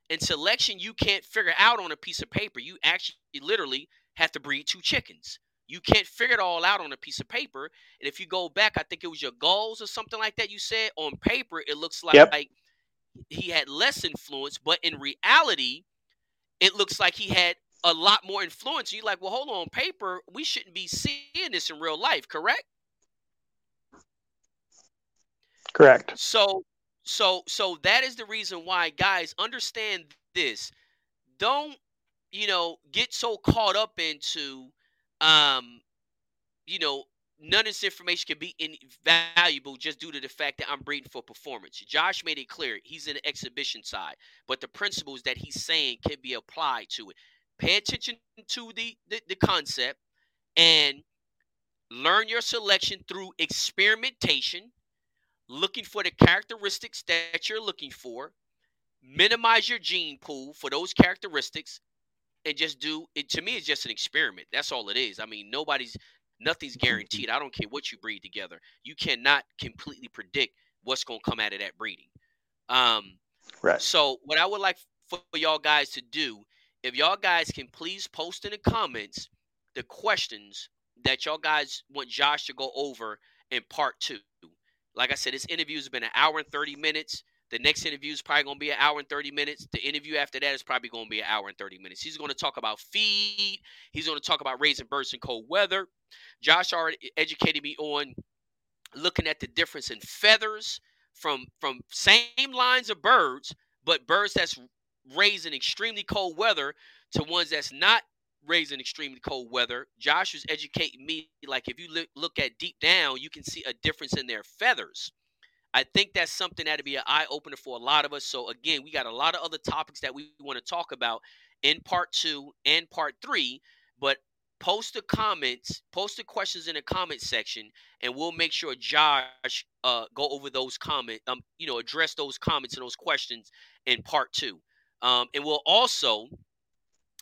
And selection you can't figure out on a piece of paper. You actually literally have to breed two chickens. You can't figure it all out on a piece of paper. And if you go back, I think it was your goals or something like that. You said on paper, it looks like, yep. like he had less influence, but in reality, it looks like he had a lot more influence. You're like, well, hold on, paper, we shouldn't be seeing this in real life, correct? Correct. So, so, so that is the reason why, guys, understand this. Don't you know get so caught up into um, you know, none of this information can be invaluable just due to the fact that I'm breeding for performance. Josh made it clear he's in the exhibition side, but the principles that he's saying can be applied to it. Pay attention to the, the, the concept and learn your selection through experimentation, looking for the characteristics that you're looking for, minimize your gene pool for those characteristics, and just do it to me it's just an experiment that's all it is i mean nobody's nothing's guaranteed i don't care what you breed together you cannot completely predict what's going to come out of that breeding. Um right. so what i would like for y'all guys to do if y'all guys can please post in the comments the questions that y'all guys want josh to go over in part two. Like i said this interview has been an hour and 30 minutes the next interview is probably going to be an hour and 30 minutes. The interview after that is probably going to be an hour and 30 minutes. He's going to talk about feed. He's going to talk about raising birds in cold weather. Josh already educated me on looking at the difference in feathers from from same lines of birds, but birds that's raised in extremely cold weather to ones that's not raised in extremely cold weather. Josh was educating me like if you look, look at deep down, you can see a difference in their feathers. I think that's something that'd be an eye opener for a lot of us. So again, we got a lot of other topics that we want to talk about in part two and part three. But post the comments, post the questions in the comment section, and we'll make sure Josh uh, go over those comments. Um, you know, address those comments and those questions in part two. Um, and we'll also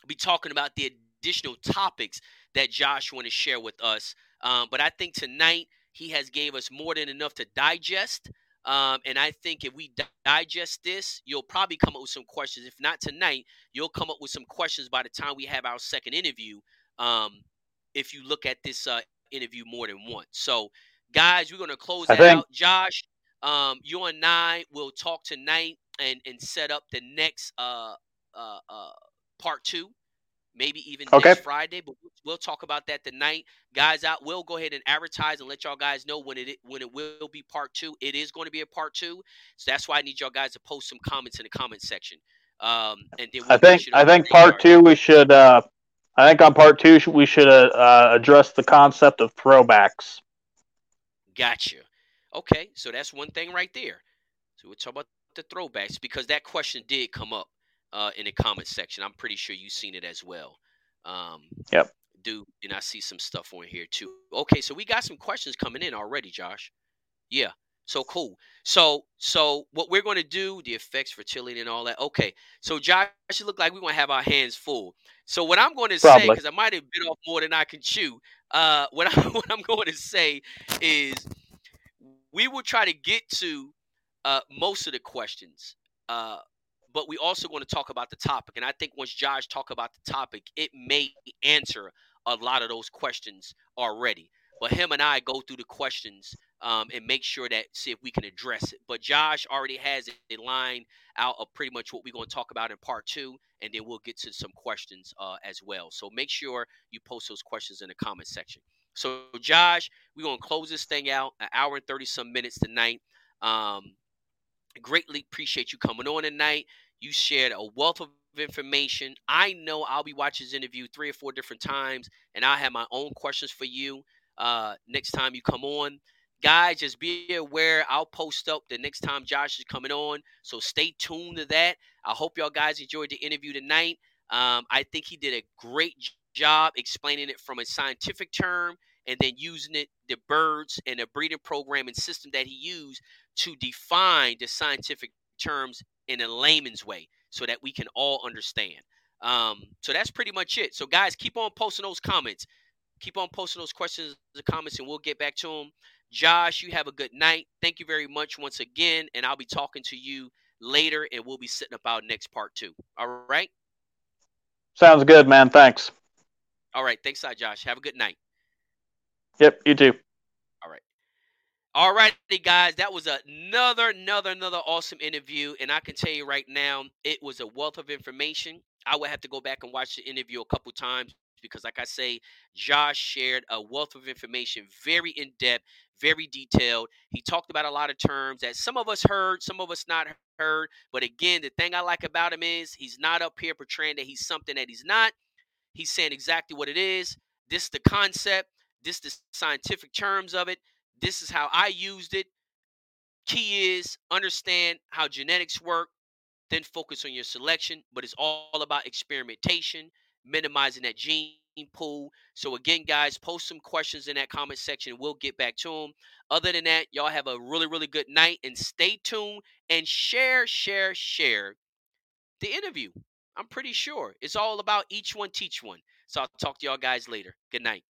be talking about the additional topics that Josh want to share with us. Um, but I think tonight he has gave us more than enough to digest. Um, and I think if we digest this, you'll probably come up with some questions. If not tonight, you'll come up with some questions by the time we have our second interview. Um, if you look at this uh, interview more than once. So, guys, we're going to close that think- out. Josh, um, you and I will talk tonight and and set up the next uh, uh, uh, part two maybe even okay. next Friday. But we'll talk about that tonight, guys. Out. We'll go ahead and advertise and let y'all guys know when it when it will be part two. It is going to be a part two, so that's why I need y'all guys to post some comments in the comment section. Um, and then we'll I think I think part two we should. Uh, I think on part two we should uh, uh, address the concept of throwbacks. Gotcha. Okay, so that's one thing right there. So we'll talk about the throwbacks because that question did come up uh, in the comment section. I'm pretty sure you've seen it as well. Um, yep. Do and I see some stuff on here too. Okay, so we got some questions coming in already, Josh. Yeah. So cool. So so what we're going to do, the effects, fertility, and all that. Okay. So Josh, it look like we want to have our hands full. So what I'm going to Probably. say, because I might have bit off more than I can chew. Uh, what I what I'm going to say is, we will try to get to uh, most of the questions. Uh, but we also going to talk about the topic. And I think once Josh talk about the topic, it may answer a lot of those questions already. But him and I go through the questions um, and make sure that see if we can address it. But Josh already has a line out of pretty much what we're going to talk about in part two, and then we'll get to some questions uh, as well. So make sure you post those questions in the comment section. So Josh, we're going to close this thing out an hour and thirty some minutes tonight. Um, Greatly appreciate you coming on tonight. You shared a wealth of information. I know I'll be watching this interview three or four different times, and I have my own questions for you uh, next time you come on. Guys, just be aware. I'll post up the next time Josh is coming on, so stay tuned to that. I hope y'all guys enjoyed the interview tonight. Um, I think he did a great job explaining it from a scientific term and then using it, the birds and the breeding program and system that he used to define the scientific terms in a layman's way so that we can all understand. Um, so that's pretty much it. So, guys, keep on posting those comments. Keep on posting those questions, the comments, and we'll get back to them. Josh, you have a good night. Thank you very much once again. And I'll be talking to you later, and we'll be setting up our next part two. All right? Sounds good, man. Thanks. All right. Thanks, I Josh. Have a good night. Yep, you too. All right. All righty, guys. That was another, another, another awesome interview. And I can tell you right now, it was a wealth of information. I would have to go back and watch the interview a couple times because, like I say, Josh shared a wealth of information, very in depth, very detailed. He talked about a lot of terms that some of us heard, some of us not heard. But again, the thing I like about him is he's not up here portraying that he's something that he's not. He's saying exactly what it is. This is the concept. This the scientific terms of it. This is how I used it. Key is understand how genetics work, then focus on your selection. But it's all about experimentation, minimizing that gene pool. So again, guys, post some questions in that comment section. We'll get back to them. Other than that, y'all have a really, really good night and stay tuned and share, share, share the interview. I'm pretty sure it's all about each one teach one. So I'll talk to y'all guys later. Good night.